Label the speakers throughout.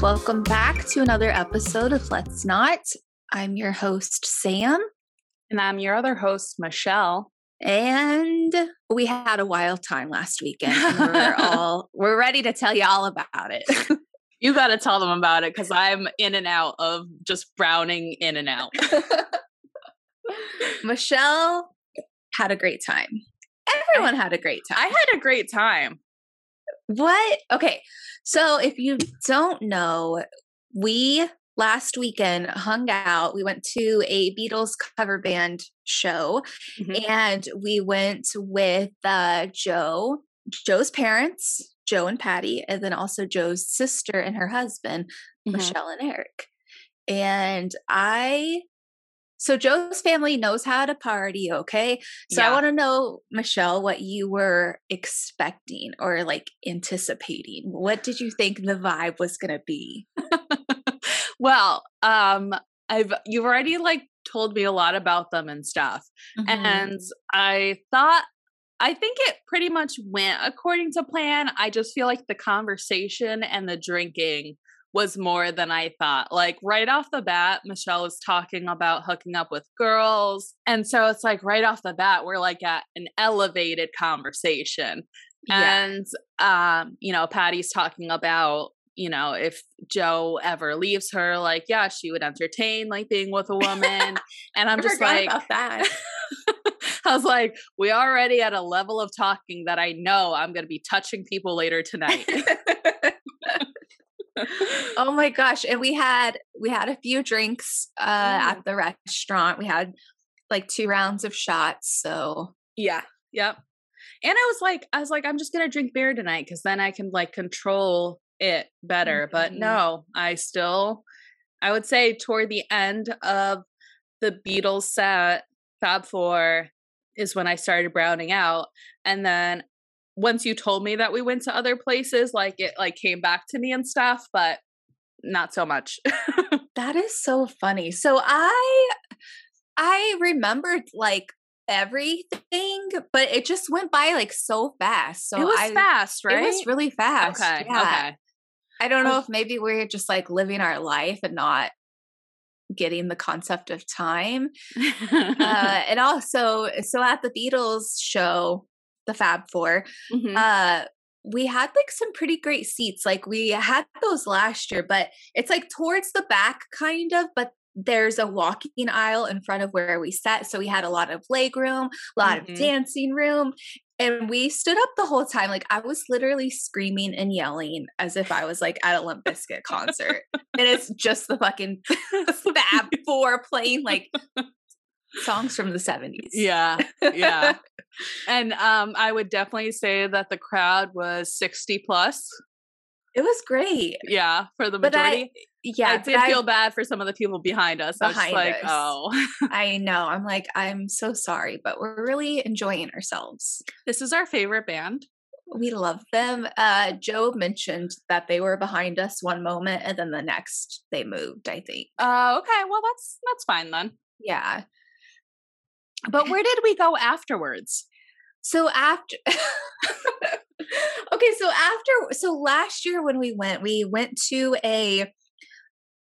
Speaker 1: Welcome back to another episode of Let's Not. I'm your host, Sam.
Speaker 2: And I'm your other host, Michelle.
Speaker 1: And we had a wild time last weekend. We're all we're ready to tell you all about it.
Speaker 2: you got to tell them about it because I'm in and out of just browning in and out.
Speaker 1: Michelle had a great time. Everyone had a great time.
Speaker 2: I had a great time.
Speaker 1: What? Okay. So if you don't know, we last weekend hung out. We went to a Beatles cover band show mm-hmm. and we went with uh, Joe, Joe's parents, Joe and Patty, and then also Joe's sister and her husband, mm-hmm. Michelle and Eric. And I so Joe's family knows how to party, okay? So yeah. I want to know, Michelle, what you were expecting or like anticipating. What did you think the vibe was going to be?
Speaker 2: well, um I've you've already like told me a lot about them and stuff. Mm-hmm. And I thought I think it pretty much went according to plan. I just feel like the conversation and the drinking was more than I thought. Like right off the bat, Michelle was talking about hooking up with girls. And so it's like right off the bat, we're like at an elevated conversation. Yeah. And um, you know, Patty's talking about, you know, if Joe ever leaves her, like, yeah, she would entertain like being with a woman. and I'm just like
Speaker 1: that.
Speaker 2: I was like, we already at a level of talking that I know I'm gonna be touching people later tonight
Speaker 1: oh my gosh and we had we had a few drinks uh mm. at the restaurant we had like two rounds of shots so
Speaker 2: yeah yep and i was like i was like i'm just gonna drink beer tonight because then i can like control it better mm-hmm. but no i still i would say toward the end of the beatles set fab four is when i started browning out and then once you told me that we went to other places, like it like came back to me and stuff, but not so much.
Speaker 1: that is so funny. So I I remembered like everything, but it just went by like so fast. So
Speaker 2: it was
Speaker 1: I,
Speaker 2: fast, right?
Speaker 1: It was really fast.
Speaker 2: Okay. Yeah. Okay.
Speaker 1: I don't know if maybe we're just like living our life and not getting the concept of time. uh, and also, so at the Beatles show, the Fab 4 mm-hmm. uh, we had like some pretty great seats. Like we had those last year, but it's like towards the back, kind of, but there's a walking aisle in front of where we sat. So we had a lot of leg room, a lot mm-hmm. of dancing room. And we stood up the whole time. Like I was literally screaming and yelling as if I was like at a Limp Bizkit concert. and it's just the fucking Fab Four playing like songs from the 70s.
Speaker 2: Yeah. Yeah. and um I would definitely say that the crowd was 60 plus.
Speaker 1: It was great.
Speaker 2: Yeah, for the majority. I,
Speaker 1: yeah,
Speaker 2: I did feel I, bad for some of the people behind us. Behind I was like,
Speaker 1: us.
Speaker 2: oh.
Speaker 1: I know. I'm like, I'm so sorry, but we're really enjoying ourselves.
Speaker 2: This is our favorite band.
Speaker 1: We love them. Uh Joe mentioned that they were behind us one moment and then the next they moved, I think.
Speaker 2: Oh, uh, okay. Well that's that's fine then.
Speaker 1: Yeah.
Speaker 2: But where did we go afterwards?
Speaker 1: So after Okay, so after so last year when we went, we went to a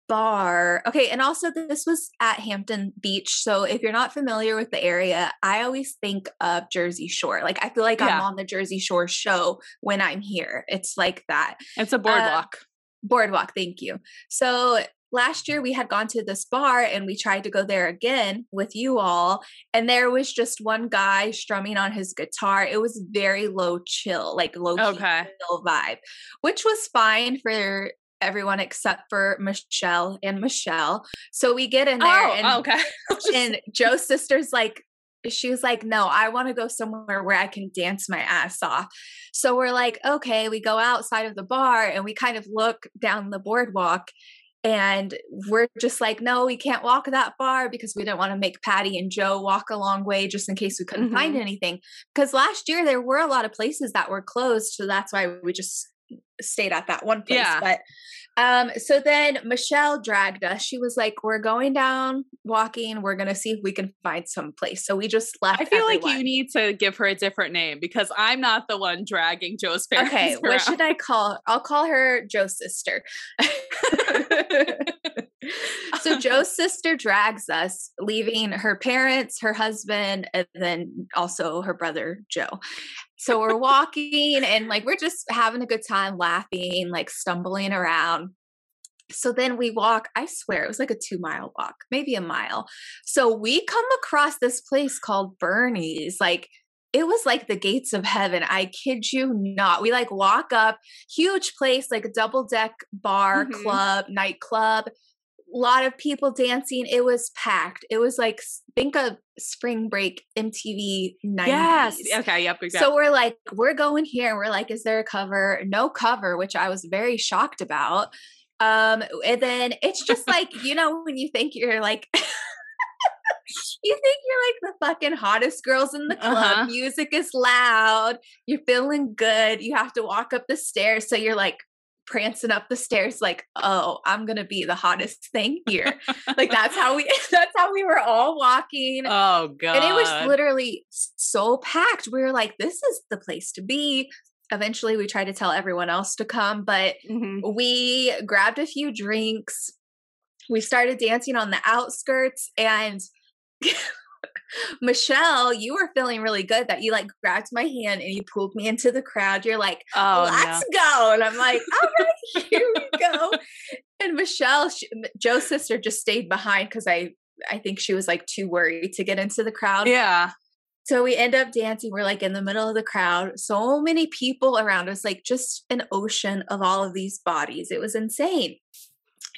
Speaker 1: bar. Okay, and also this was at Hampton Beach. So if you're not familiar with the area, I always think of Jersey Shore. Like I feel like yeah. I'm on the Jersey Shore show when I'm here. It's like that.
Speaker 2: It's a boardwalk. Uh,
Speaker 1: boardwalk, thank you. So last year we had gone to this bar and we tried to go there again with you all and there was just one guy strumming on his guitar it was very low chill like low okay. chill vibe which was fine for everyone except for Michelle and Michelle so we get in there
Speaker 2: oh,
Speaker 1: and
Speaker 2: okay
Speaker 1: and Joe's sister's like she was like, No, I want to go somewhere where I can dance my ass off. So we're like, Okay, we go outside of the bar and we kind of look down the boardwalk and we're just like, no, we can't walk that far because we didn't want to make Patty and Joe walk a long way just in case we couldn't mm-hmm. find anything. Because last year there were a lot of places that were closed. So that's why we just stayed at that one place. Yeah. But um, so then Michelle dragged us. She was like, We're going down walking. We're gonna see if we can find some place. So we just left.
Speaker 2: I feel
Speaker 1: everyone.
Speaker 2: like you need to give her a different name because I'm not the one dragging Joe's parents.
Speaker 1: Okay,
Speaker 2: around.
Speaker 1: what should I call? I'll call her Joe's sister. so Joe's sister drags us, leaving her parents, her husband, and then also her brother Joe. So we're walking and like we're just having a good time, laughing, like stumbling around. So then we walk, I swear it was like a two mile walk, maybe a mile. So we come across this place called Bernie's. Like it was like the gates of heaven. I kid you not. We like walk up, huge place, like a double deck bar, mm-hmm. club, nightclub lot of people dancing. It was packed. It was like think of spring break MTV 90s. Yes.
Speaker 2: Okay. Yep,
Speaker 1: yep. So we're like, we're going here. And We're like, is there a cover? No cover, which I was very shocked about. Um, and then it's just like, you know, when you think you're like you think you're like the fucking hottest girls in the club. Uh-huh. Music is loud. You're feeling good. You have to walk up the stairs. So you're like prancing up the stairs like oh i'm gonna be the hottest thing here. Like that's how we that's how we were all walking
Speaker 2: oh god
Speaker 1: and it was literally so packed. We were like this is the place to be. Eventually we tried to tell everyone else to come but mm-hmm. we grabbed a few drinks. We started dancing on the outskirts and Michelle, you were feeling really good that you like grabbed my hand and you pulled me into the crowd. You're like, oh, let's no. go. And I'm like, all right, here we go. And Michelle, she, Joe's sister, just stayed behind because I, I think she was like too worried to get into the crowd.
Speaker 2: Yeah.
Speaker 1: So we end up dancing. We're like in the middle of the crowd. So many people around us, like just an ocean of all of these bodies. It was insane.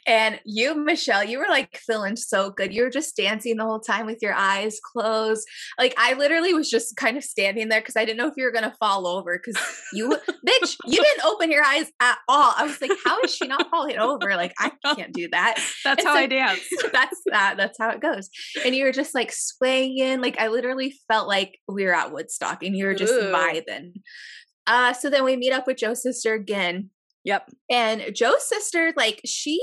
Speaker 1: And you, Michelle, you were like feeling so good. You were just dancing the whole time with your eyes closed. Like I literally was just kind of standing there because I didn't know if you were gonna fall over because you bitch, you didn't open your eyes at all. I was like, how is she not falling over? Like, I can't do that.
Speaker 2: That's and how so, I dance.
Speaker 1: That's that. That's how it goes. And you were just like swaying. Like I literally felt like we were at Woodstock and you were just Ooh. vibing. Uh, so then we meet up with Joe's sister again
Speaker 2: Yep.
Speaker 1: And Joe's sister, like, she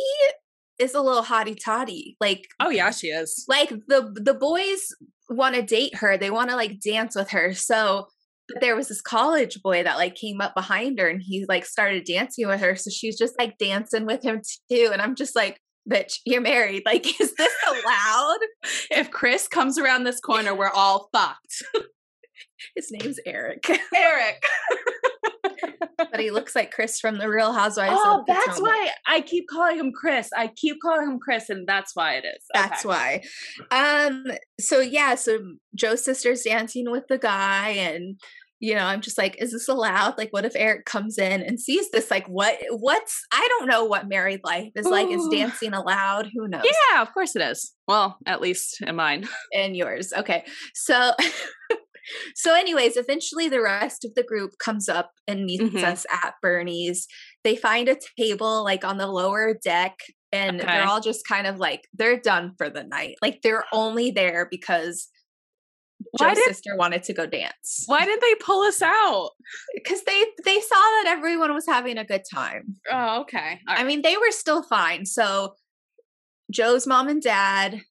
Speaker 1: is a little hottie toddy. Like,
Speaker 2: oh yeah, she is.
Speaker 1: Like the the boys want to date her. They want to like dance with her. So but there was this college boy that like came up behind her and he like started dancing with her. So she's just like dancing with him too. And I'm just like, bitch, you're married. Like, is this allowed?
Speaker 2: if Chris comes around this corner, we're all fucked.
Speaker 1: His name's Eric.
Speaker 2: Eric
Speaker 1: but he looks like Chris from the Real Housewives.
Speaker 2: Oh, that's why I keep calling him Chris. I keep calling him Chris, and that's why it is.
Speaker 1: Okay. That's why. Um. So yeah. So Joe's sister's dancing with the guy, and you know, I'm just like, is this allowed? Like, what if Eric comes in and sees this? Like, what? What's? I don't know what married life is Ooh. like. Is dancing allowed? Who knows?
Speaker 2: Yeah, of course it is. Well, at least in mine
Speaker 1: and yours. Okay, so. So, anyways, eventually the rest of the group comes up and meets mm-hmm. us at Bernie's. They find a table like on the lower deck, and okay. they're all just kind of like they're done for the night. Like they're only there because why Joe's did, sister wanted to go dance.
Speaker 2: Why did they pull us out?
Speaker 1: Because they they saw that everyone was having a good time.
Speaker 2: Oh, okay.
Speaker 1: Right. I mean, they were still fine. So Joe's mom and dad,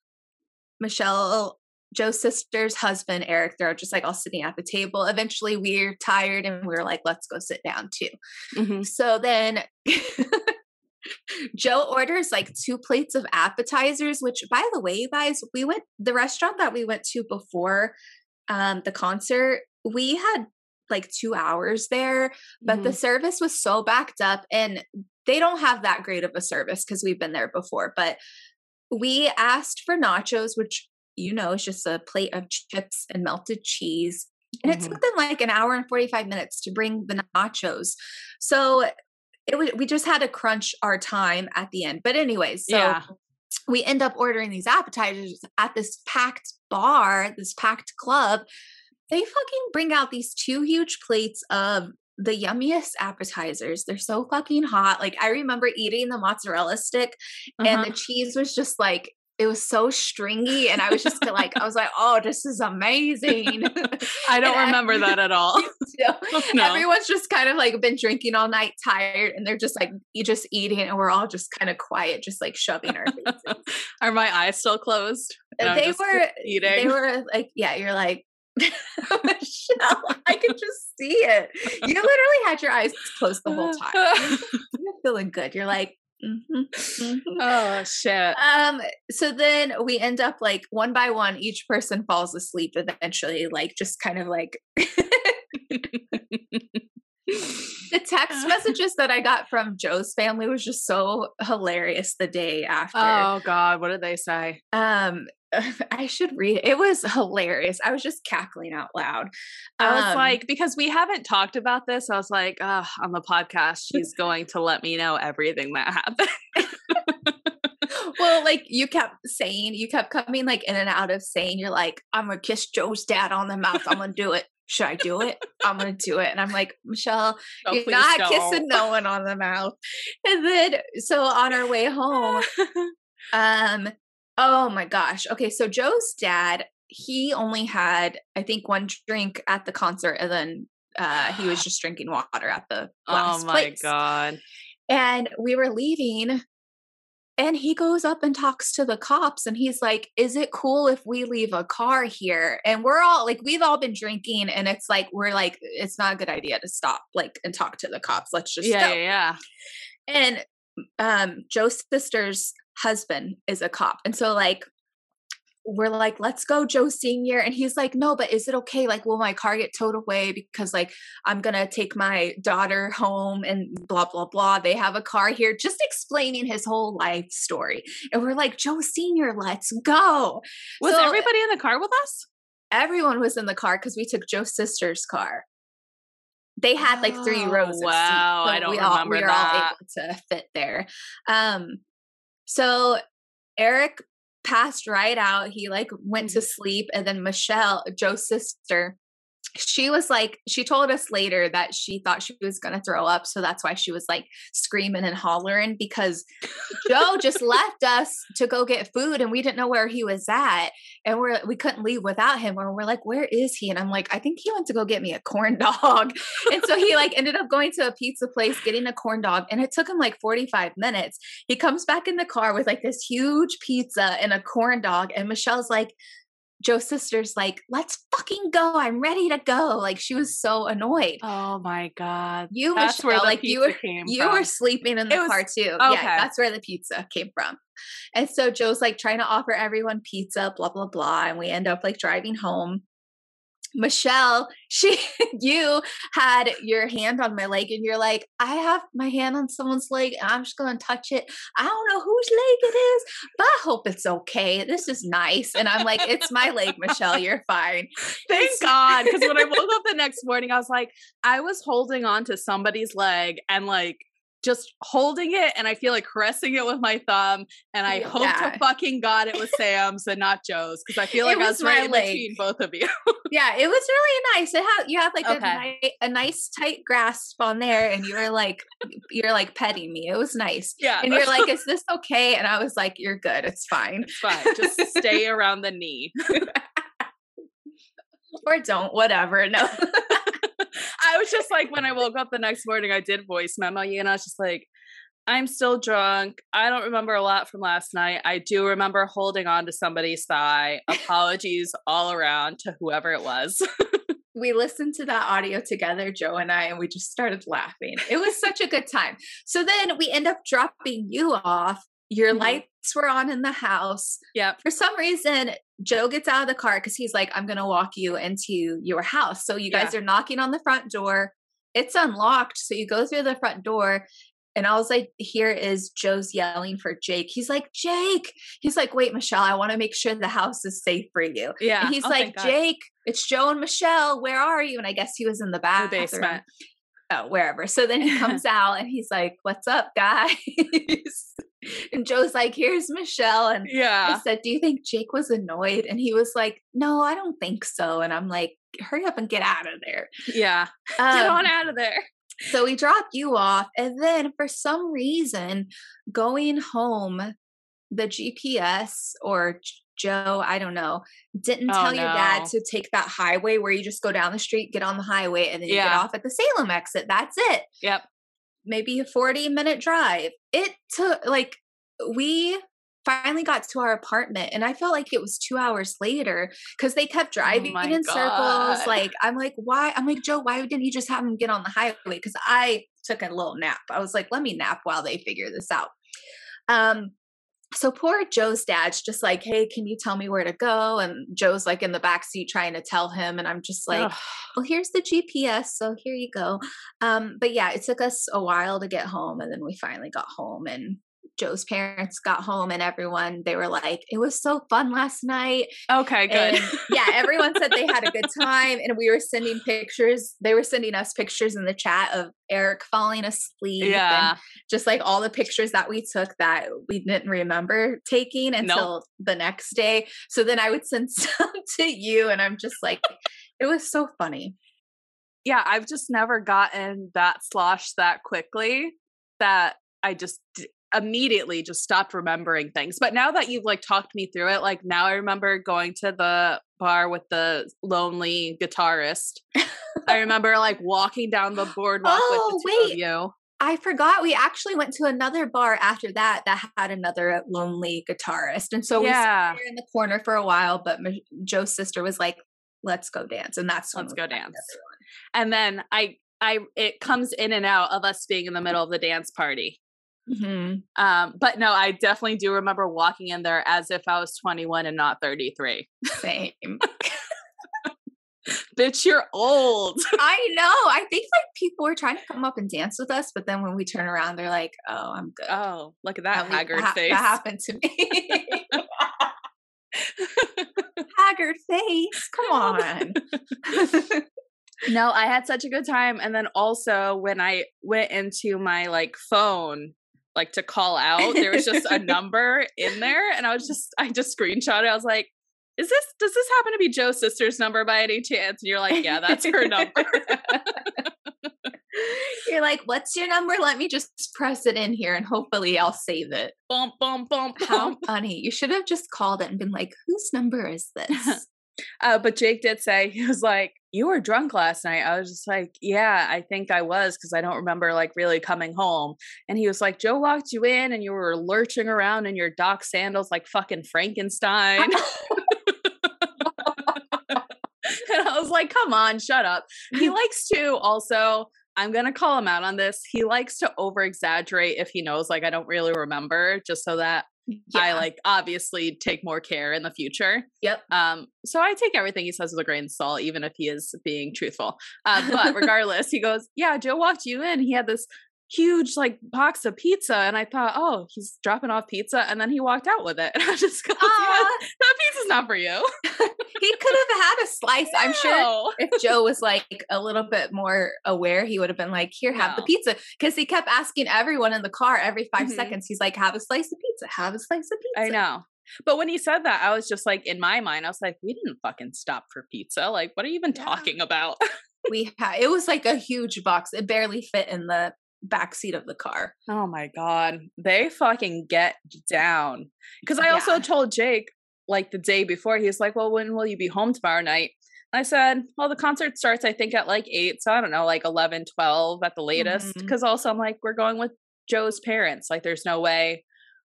Speaker 1: Michelle Joe's sister's husband, Eric, they're just like all sitting at the table. Eventually, we're tired and we are like, let's go sit down too. Mm-hmm. So then Joe orders like two plates of appetizers, which, by the way, guys, we went, the restaurant that we went to before um, the concert, we had like two hours there, but mm-hmm. the service was so backed up and they don't have that great of a service because we've been there before. But we asked for nachos, which you know, it's just a plate of chips and melted cheese. And mm-hmm. it took them like an hour and 45 minutes to bring the nachos. So it was, we just had to crunch our time at the end. But, anyways, so yeah. we end up ordering these appetizers at this packed bar, this packed club. They fucking bring out these two huge plates of the yummiest appetizers. They're so fucking hot. Like I remember eating the mozzarella stick uh-huh. and the cheese was just like it was so stringy and i was just like i was like oh this is amazing
Speaker 2: i don't remember I, that at all
Speaker 1: no. everyone's just kind of like been drinking all night tired and they're just like you just eating and we're all just kind of quiet just like shoving our faces
Speaker 2: are my eyes still closed uh,
Speaker 1: they were eating they were like yeah you're like Michelle, I could just see it. You literally had your eyes closed the whole time. You're feeling good. You're like, Mm-hmm. Mm-hmm.
Speaker 2: Oh shit.
Speaker 1: Um, so then we end up like one by one, each person falls asleep eventually, like just kind of like the text messages that I got from Joe's family was just so hilarious the day after.
Speaker 2: Oh god, what did they say?
Speaker 1: Um I should read it. It was hilarious. I was just cackling out loud.
Speaker 2: I was
Speaker 1: Um,
Speaker 2: like, because we haven't talked about this, I was like, uh, on the podcast, she's going to let me know everything that happened.
Speaker 1: well, like you kept saying, you kept coming like in and out of saying, you're like, I'm gonna kiss Joe's dad on the mouth. I'm gonna do it. Should I do it? I'm gonna do it. And I'm like, Michelle,
Speaker 2: Oh,
Speaker 1: you're not
Speaker 2: don't.
Speaker 1: kissing no one on the mouth. And then, so on our way home, um, oh my gosh. Okay, so Joe's dad, he only had, I think, one drink at the concert, and then uh he was just drinking water at the last
Speaker 2: oh
Speaker 1: last
Speaker 2: my
Speaker 1: place.
Speaker 2: god.
Speaker 1: And we were leaving, and he goes up and talks to the cops, and he's like, Is it cool if we leave a car here? And we're all like, we've all been drinking, and it's like, we're like, it's not a good idea to stop, like, and talk to the cops. Let's just
Speaker 2: Yeah,
Speaker 1: go.
Speaker 2: yeah, yeah.
Speaker 1: And um, Joe's sister's husband is a cop. And so, like, we're like, let's go, Joe Sr. And he's like, no, but is it okay? Like, will my car get towed away? Because, like, I'm going to take my daughter home and blah, blah, blah. They have a car here, just explaining his whole life story. And we're like, Joe Sr., let's go.
Speaker 2: Was
Speaker 1: So-
Speaker 2: everybody in the car with us?
Speaker 1: Everyone was in the car because we took Joe's sister's car. They had like three
Speaker 2: Oh,
Speaker 1: rows. Of
Speaker 2: wow,
Speaker 1: seats,
Speaker 2: I don't
Speaker 1: we all,
Speaker 2: remember
Speaker 1: we were
Speaker 2: that.
Speaker 1: all able to fit there. Um, so Eric passed right out. He like went
Speaker 2: Mm-hmm.
Speaker 1: to sleep, and then Michelle, Joe's sister, she was like, she told us later that she thought she was gonna throw up, so that's why she was like screaming and hollering because Joe just left us to go get food, and we didn't know where he was at, and we're we couldn't leave without him. And we're like, where is he? And I'm like, I think he went to go get me a corn dog. and so he like ended up going to a pizza place, getting a corn dog, and it took him like 45 minutes. He comes back in the car with like this huge pizza and a corn dog, and Michelle's like. Joe's sister's like, let's fucking go. I'm ready to go. Like she was so annoyed.
Speaker 2: Oh my god.
Speaker 1: You,
Speaker 2: That's
Speaker 1: Michelle, like you were you
Speaker 2: from.
Speaker 1: were sleeping in the
Speaker 2: was-
Speaker 1: car too.
Speaker 2: okay.
Speaker 1: Yeah, that's where the pizza came from. And so Joe's like trying to offer everyone pizza, blah blah blah, and we end up like driving home. Michelle, she you had your hand on my leg and you're like, I have my hand on someone's leg and I'm just gonna touch it. I don't know whose leg it is, but I hope it's okay. This is nice. And I'm like, it's my leg, Michelle. You're fine.
Speaker 2: Thank God. Because when I woke up the next morning, I was like, I was holding on to somebody's leg and like just holding it and I feel like caressing it with my thumb. And I hope to fucking God it was Sam's and not Joe's because I feel like I
Speaker 1: was
Speaker 2: was right in between both of you.
Speaker 1: Yeah, it was really nice. It had you had like a,
Speaker 2: Okay.
Speaker 1: ni- a nice tight grasp on there, and you were like you're like petting me. It was nice.
Speaker 2: yeah.
Speaker 1: And you're like, "Is this okay?" And I was like, "You're good. It's fine."
Speaker 2: it's fine. Just stay around the knee.
Speaker 1: Or don't. Whatever. No.
Speaker 2: I was just like, when I woke up the next morning, I did voice memo you, and I was just like, I'm still drunk. I don't remember a lot from last night. I do remember holding on to somebody's thigh. Apologies all around to whoever it was.
Speaker 1: we listened to that audio together, Joe and I, and we just started laughing. It was such a good time. So then we end up dropping you off. Your
Speaker 2: Mhm.
Speaker 1: lights were on in the house.
Speaker 2: Yeah.
Speaker 1: For some reason, Joe gets out of the car because he's like, I'm going to walk you into your house. So you guys are knocking on the front door. It's unlocked. So you go through the front door. And all I hear is Joe's yelling for Jake. He's like, Jake. He's like, wait, Michelle, I want to make sure the house is safe for you.
Speaker 2: Yeah.
Speaker 1: And he's
Speaker 2: Oh,
Speaker 1: like. Jake, it's Joe and Michelle. Where are you? And I guess he was in the
Speaker 2: in the
Speaker 1: bathroom.
Speaker 2: basement.
Speaker 1: Oh, wherever. So then he comes out and he's like, What's up, guys? and Joe's like, Here's Michelle. And
Speaker 2: yeah.
Speaker 1: I said, Do you think Jake was annoyed? And he was like, No, I don't think so. And I'm like, Hurry up and get out of there.
Speaker 2: Yeah. Get
Speaker 1: Um,
Speaker 2: on out of there.
Speaker 1: so we dropped you off. And then for some reason, going home, the GPS or Joe, I don't know, didn't
Speaker 2: Oh,
Speaker 1: tell your dad to take that highway where you just go down the street, get on the highway, and then you get off at the Salem exit. That's it.
Speaker 2: Yep.
Speaker 1: Maybe a 40 minute drive. It took, like, we finally got to our apartment and I felt like it was two hours later because they kept driving
Speaker 2: Oh
Speaker 1: in
Speaker 2: God.
Speaker 1: circles. Like, I'm like, why? I'm like, Joe, why didn't you just have him get on the highway? Because I took a little nap. I was like, let me nap while they figure this out. Um, so poor Joe's dad's just like, hey, can you tell me where to go? And Joe's like in the back seat trying to tell him, and I'm just like,
Speaker 2: Ugh.
Speaker 1: well, here's the GPS, so here you go. Um, but yeah, it took us a while to get home, and then we finally got home, and Joe's parents got home, and everyone they were like, it was so fun last night.
Speaker 2: Okay, good.
Speaker 1: And yeah, everyone said they had a good time, and we were sending pictures. They were sending us pictures in the chat of Eric falling asleep. and
Speaker 2: yeah.
Speaker 1: just like all the pictures that we took that we didn't remember taking until the next day. So then I would send some to you, and I'm just like, it was so funny.
Speaker 2: Yeah, I've just never gotten that slosh that quickly that I just immediately just stopped remembering things. But now that you've like talked me through it, like now I remember going to the bar with the lonely guitarist. I remember like walking down the boardwalk
Speaker 1: Oh,
Speaker 2: with the oh, two
Speaker 1: wait.
Speaker 2: of you.
Speaker 1: I forgot we actually went to another bar after that that had another lonely guitarist, and so we
Speaker 2: yeah.
Speaker 1: sat there in the corner for a while. But Joe's sister was like, "Let's go dance," and that's when
Speaker 2: Let's
Speaker 1: we
Speaker 2: go dance. And then I I it comes in and out of us being in the middle of the dance party.
Speaker 1: Mhm.
Speaker 2: Um, but no, I definitely do remember walking in there as if I was 21 and not 33.
Speaker 1: Same.
Speaker 2: Bitch, you're old.
Speaker 1: I know. I think like people were trying to come up and dance with us, but then when we turn around, they're like, "Oh, I'm good."
Speaker 2: Oh, look at that
Speaker 1: At
Speaker 2: haggard
Speaker 1: ha-
Speaker 2: face.
Speaker 1: That happened to me. haggard face. Come on.
Speaker 2: no, I had such a good time. And then also when I went into my like phone, like to call out, there was just a number in there. And I was just, I just screenshot it. I was like, is this, does this happen to be Joe's sister's number by any chance? And you're like, yeah, that's her number.
Speaker 1: You're like, "What's your number? Let me just press it in here, and hopefully, I'll save it."
Speaker 2: bump, bump, bump,
Speaker 1: How funny! You should have just called it and been like, "Whose number is this?"
Speaker 2: Uh, but Jake did say, he was like, you were drunk last night. I was just like, yeah, I think I was because I don't remember like really coming home. And he was like, Joe locked you in and you were lurching around in your dock sandals like fucking Frankenstein. and I was like, come on, shut up. He likes to also, I'm going to call him out on this. He likes to over exaggerate if he knows like I don't really remember, just so that I like obviously take more care in the future.
Speaker 1: Yep.
Speaker 2: Um, so I take everything he says with a grain of salt, even if he is being truthful. Uh, but regardless, he goes, "Yeah, Joe walked you in. He had this huge like box of pizza, and I thought, oh, he's dropping off pizza, and then he walked out with it. And I just go,
Speaker 1: Aw,
Speaker 2: that pizza's not for you.
Speaker 1: he could have had a slice. I'm sure if Joe was like a little bit more aware, he would have been like, "Here, have the pizza," because he kept asking everyone in the car every 5
Speaker 2: Mhm.
Speaker 1: seconds. He's like, "Have a slice of pizza. Have a slice of pizza."
Speaker 2: I know. But when he said that, I was just like, in my mind, I was like, we didn't fucking stop for pizza. Like, what are you even
Speaker 1: Yeah.
Speaker 2: talking about?
Speaker 1: We had it was like a huge box. It barely fit in the back seat of the car.
Speaker 2: Oh my god, they fucking get down. Because I also
Speaker 1: Yeah.
Speaker 2: told Jake like the day before, he's like, "Well, when will you be home tomorrow night?" I said, "Well, the concert starts I think at like eight, so I don't know, like 11, 12 at the latest."
Speaker 1: Mm-hmm.
Speaker 2: Because also I'm like, we're going with Joe's parents. Like, there's no way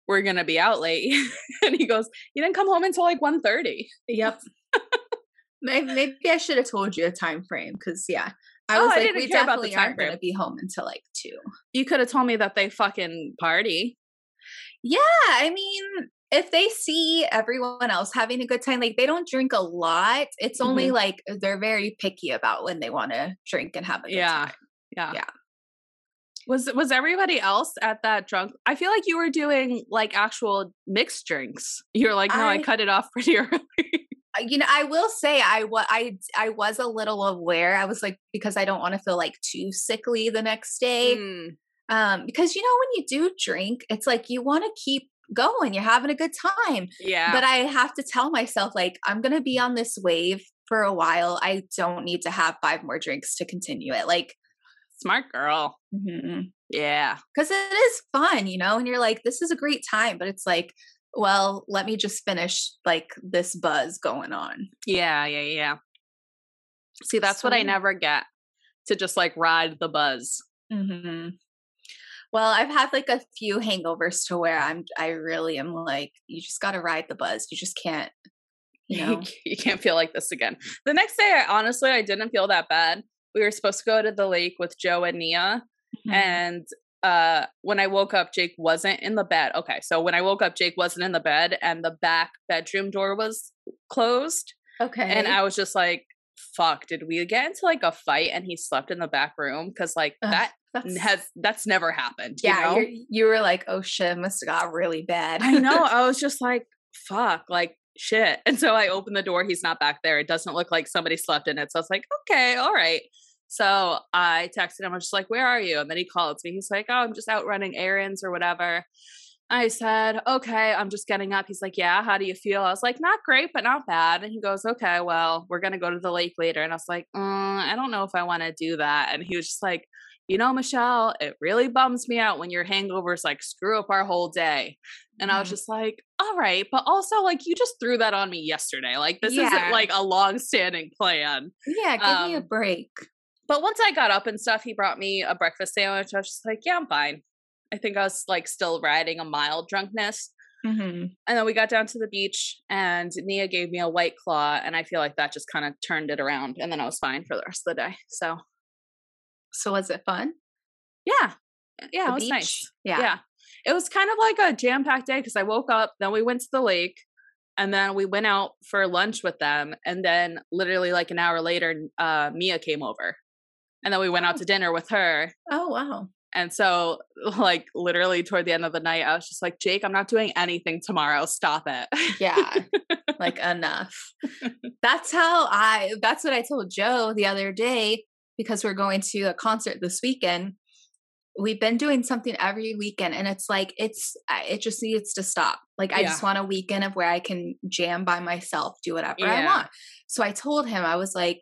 Speaker 2: we're gonna be out late. and he goes, "You didn't come home until like 1.30.
Speaker 1: Yep. maybe, maybe I should have told you a time frame because yeah, I
Speaker 2: Oh,
Speaker 1: was
Speaker 2: I
Speaker 1: like,
Speaker 2: didn't
Speaker 1: we
Speaker 2: care about the
Speaker 1: definitely
Speaker 2: time
Speaker 1: aren't going to be home until like two.
Speaker 2: You could have told me that they fucking party.
Speaker 1: Yeah, I mean, if they see everyone else having a good time, like they don't drink a lot. It's only
Speaker 2: Mm-hmm.
Speaker 1: like they're very picky about when they want to drink and have a good
Speaker 2: Yeah.
Speaker 1: time.
Speaker 2: Yeah.
Speaker 1: Yeah.
Speaker 2: Was was everybody else at that drunk? I feel like you were doing like actual mixed drinks. You're like, no, I,
Speaker 1: I-
Speaker 2: cut it off pretty early.
Speaker 1: You know, I will say I was I I was a little aware. I was like because I don't want to feel like too sickly the next day.
Speaker 2: Mm,
Speaker 1: Um, because you know when you do drink, it's like you want to keep going. You're having a good time.
Speaker 2: yeah.
Speaker 1: But I have to tell myself like I'm gonna be on this wave for a while. I don't need to have five more drinks to continue it. Like
Speaker 2: Smart girl. Yeah.
Speaker 1: because it is fun, you know, and you're like, this is a great time, but it's like, well, let me just finish like this buzz going on.
Speaker 2: Yeah. Yeah. Yeah. See, that's what I never get to just like ride the buzz.
Speaker 1: Mm-hmm. Well, I've had like a few hangovers to where I'm, I really am like, you just got to ride the buzz. You just can't, you know.
Speaker 2: you can't feel like this again. The next day, I honestly, I didn't feel that bad. We were supposed to go to the lake with Joe and Nia,
Speaker 1: Mhm.
Speaker 2: and uh when I woke up, Jake wasn't in the bed. Okay, so when I woke up, Jake wasn't in the bed and the back bedroom door was closed.
Speaker 1: Okay.
Speaker 2: And I was just like, fuck, did we get into like a fight and he slept in the back room? Cause like
Speaker 1: Ugh,
Speaker 2: that
Speaker 1: that's,
Speaker 2: has that's never happened. you
Speaker 1: yeah,
Speaker 2: know?
Speaker 1: you're- you were like, oh shit, must have got really bad.
Speaker 2: I know. I was just like, fuck, like shit. And so I opened the door. He's not back there. It doesn't look like somebody slept in it. So I was like, okay, all right. So I texted him. I was just like, where are you? And then he called me. He's like, oh, I'm just out running errands or whatever. I said, okay, I'm just getting up. He's like, yeah, how do you feel? I was like, not great, but not bad. And he goes, okay, well, we're going to go to the lake later. And I was like, uh, I don't know if I want to do that. And he was just like, you know, Michelle, it really bums me out when your hangovers like screw up our whole day. And I was
Speaker 1: Mhm.
Speaker 2: just like, all right, but also like you just threw that on me yesterday. Like this
Speaker 1: Yeah.
Speaker 2: isn't like a long standing plan.
Speaker 1: yeah, give me a
Speaker 2: um,
Speaker 1: break.
Speaker 2: But once I got up and stuff, he brought me a breakfast sandwich. I was just like, yeah, I'm fine. I think I was like still riding a mild drunkenness.
Speaker 1: hmm
Speaker 2: And then we got down to the beach and Nia gave me a white claw. And I feel like that just kind of turned it around. And then I was fine for the rest of the day. So
Speaker 1: So was it fun?
Speaker 2: yeah. Yeah,
Speaker 1: The
Speaker 2: it was
Speaker 1: beach?
Speaker 2: nice.
Speaker 1: Yeah.
Speaker 2: yeah. It was kind of like a jam packed day because I woke up, then we went to the lake, and then we went out for lunch with them. And then literally like an hour later, uh, Mia came over. And then we went out
Speaker 1: Oh.
Speaker 2: to dinner with her.
Speaker 1: Oh wow.
Speaker 2: And so, like, literally toward the end of the night, I was just like, Jake, I'm not doing anything tomorrow. Stop it.
Speaker 1: Yeah. like enough. That's how I that's what I told Joe the other day because we're going to a concert this weekend. We've been doing something every weekend and it's like it's it just needs to stop. Like I just want a weekend of where I can jam by myself, do whatever I want. So I told him I was like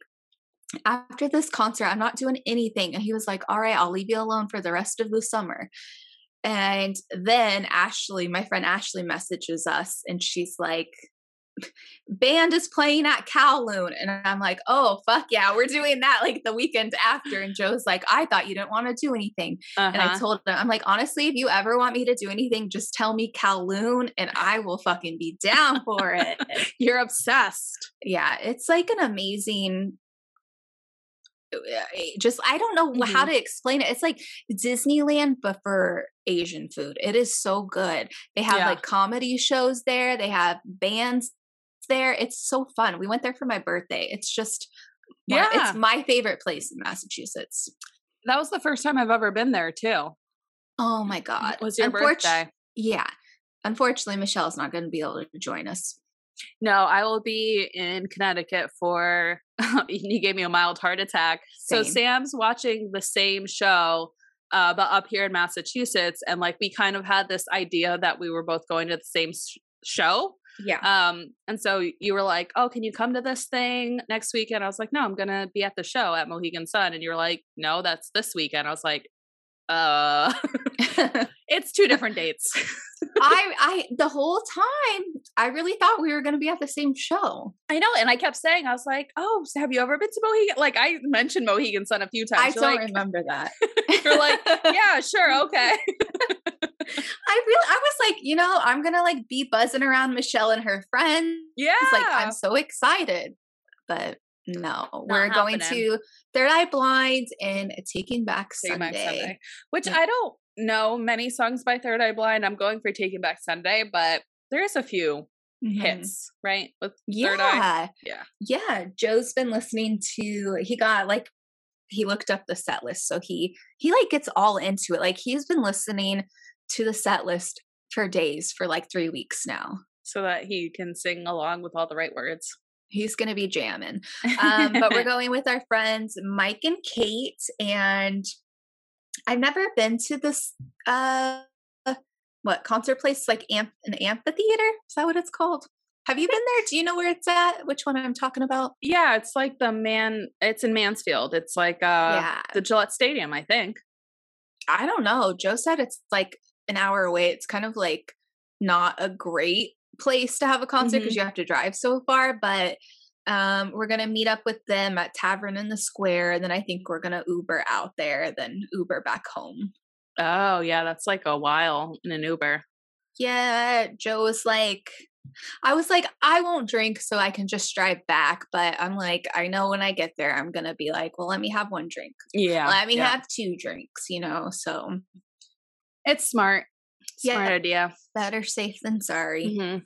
Speaker 1: after this concert I'm not doing anything and he was like, "All right, I'll leave you alone for the rest of the summer." And then Ashley, my friend Ashley messages us and she's like, band is playing at Kowloon. And I'm like, oh, fuck yeah, we're doing that like the weekend after. And Joe's like, I thought you didn't want to do anything. And I
Speaker 2: Uh-huh.
Speaker 1: told him, I'm like, honestly, if you ever want me to do anything, just tell me Kowloon and I will fucking be down for it.
Speaker 2: You're obsessed.
Speaker 1: yeah, it's like an amazing. Uh, Just I don't know how
Speaker 2: Mhm.
Speaker 1: to explain it. It's like Disneyland, but for Asian food. It is so good. They have
Speaker 2: Yeah.
Speaker 1: like comedy shows there. They have bands there. It's so fun. We went there for my birthday. It's just my-
Speaker 2: Yeah.
Speaker 1: it's my favorite place in Massachusetts.
Speaker 2: That was the first time I've ever been there, too.
Speaker 1: Oh my god.
Speaker 2: It was your birthday.
Speaker 1: Yeah. Unfortunately, Michelle's not going to be able to join us.
Speaker 2: No, I will be in Connecticut for. he gave me a mild heart attack. So Sam's watching the same show, uh, but up here in Massachusetts, and like we kind of had this idea that we were both going to the same sh- show.
Speaker 1: Yeah.
Speaker 2: Um, and so you were like, "Oh, can you come to this thing next weekend?" I was like, "No, I'm gonna be at the show at Mohegan Sun." And you were like, "No, that's this weekend." I was like, "Uh, it's two different dates."
Speaker 1: I I the whole time I really thought we were going to be at the same show.
Speaker 2: I know, and I kept saying, I was like, "Oh, so have you ever been to Mohegan?" Like I mentioned Mohegan Sun a few times.
Speaker 1: I
Speaker 2: You're
Speaker 1: don't
Speaker 2: like,
Speaker 1: remember that.
Speaker 2: You're like, "Yeah, sure, okay."
Speaker 1: I really I was like, you know, I'm going to like be buzzing around Michelle and her friends.
Speaker 2: Yeah,
Speaker 1: Like I'm so excited. But no, we're going to Third Eye Blind and Taking Back
Speaker 2: Taking
Speaker 1: Sunday.
Speaker 2: Back Sunday, which
Speaker 1: Yeah.
Speaker 2: I don't know many songs by Third Eye Blind. I'm going for Taking Back Sunday, but there's a few
Speaker 1: Mhm.
Speaker 2: hits, right? With Third Eye.
Speaker 1: Yeah.
Speaker 2: Yeah.
Speaker 1: Yeah. Joe's been listening to he got like he looked up the set list. So he he like gets all into it. Like he's been listening to the set list for days for like three weeks now.
Speaker 2: so that he can sing along with all the right words.
Speaker 1: He's gonna be jamming. Um, but we're going with our friends Mike and Kate, and I've never been to this uh what concert place like amp an amphitheater? Is that what it's called? Have you been there? Do you know where it's at? Which one I'm talking about?
Speaker 2: yeah, it's like the man. It's in Mansfield. It's like uh
Speaker 1: yeah.
Speaker 2: the Gillette Stadium, I think.
Speaker 1: I don't know. Joe said it's like an hour away. It's kind of like not a great place to have a concert because you have to drive so far, but um we're gonna meet up with them at Tavern in the Square, and then I think we're gonna Uber out there, then Uber back home.
Speaker 2: Oh yeah, that's like a while in an Uber.
Speaker 1: Yeah, Joe was like I was like, I won't drink so I can just drive back, but I'm like, I know when I get there, I'm gonna be like, well, let me have one drink.
Speaker 2: Yeah,
Speaker 1: let me
Speaker 2: yeah.
Speaker 1: have two drinks, you know. So
Speaker 2: It's smart. Smart
Speaker 1: Yeah.
Speaker 2: idea.
Speaker 1: Better safe than sorry.
Speaker 2: hmm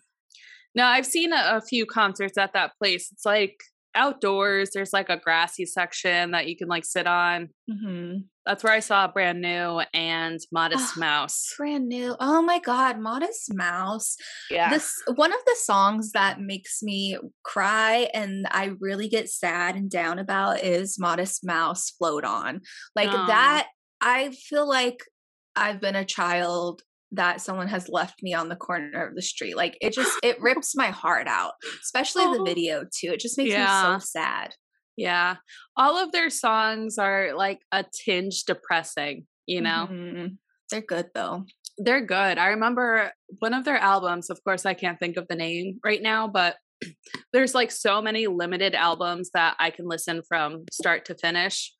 Speaker 2: No, I've seen a, a few concerts at that place. It's like outdoors. There's like a grassy section that you can like sit on.
Speaker 1: hmm
Speaker 2: That's where I saw Brand New and Modest
Speaker 1: Oh,
Speaker 2: Mouse.
Speaker 1: Brand new. Oh my God, Modest Mouse.
Speaker 2: Yeah.
Speaker 1: This one of the songs that makes me cry and I really get sad and down about is Modest Mouse Float On. Like
Speaker 2: Aw.
Speaker 1: that, I feel like I've been a child that someone has left me on the corner of the street. Like it just it rips my heart out, especially the
Speaker 2: Oh.
Speaker 1: video too. It just makes
Speaker 2: Yeah.
Speaker 1: me so sad.
Speaker 2: yeah. All of their songs are like a tinge depressing, you know?
Speaker 1: Mhm. They're good though.
Speaker 2: They're good. I remember one of their albums, of course, I can't think of the name right now, but there's like so many limited albums that I can listen from start to finish.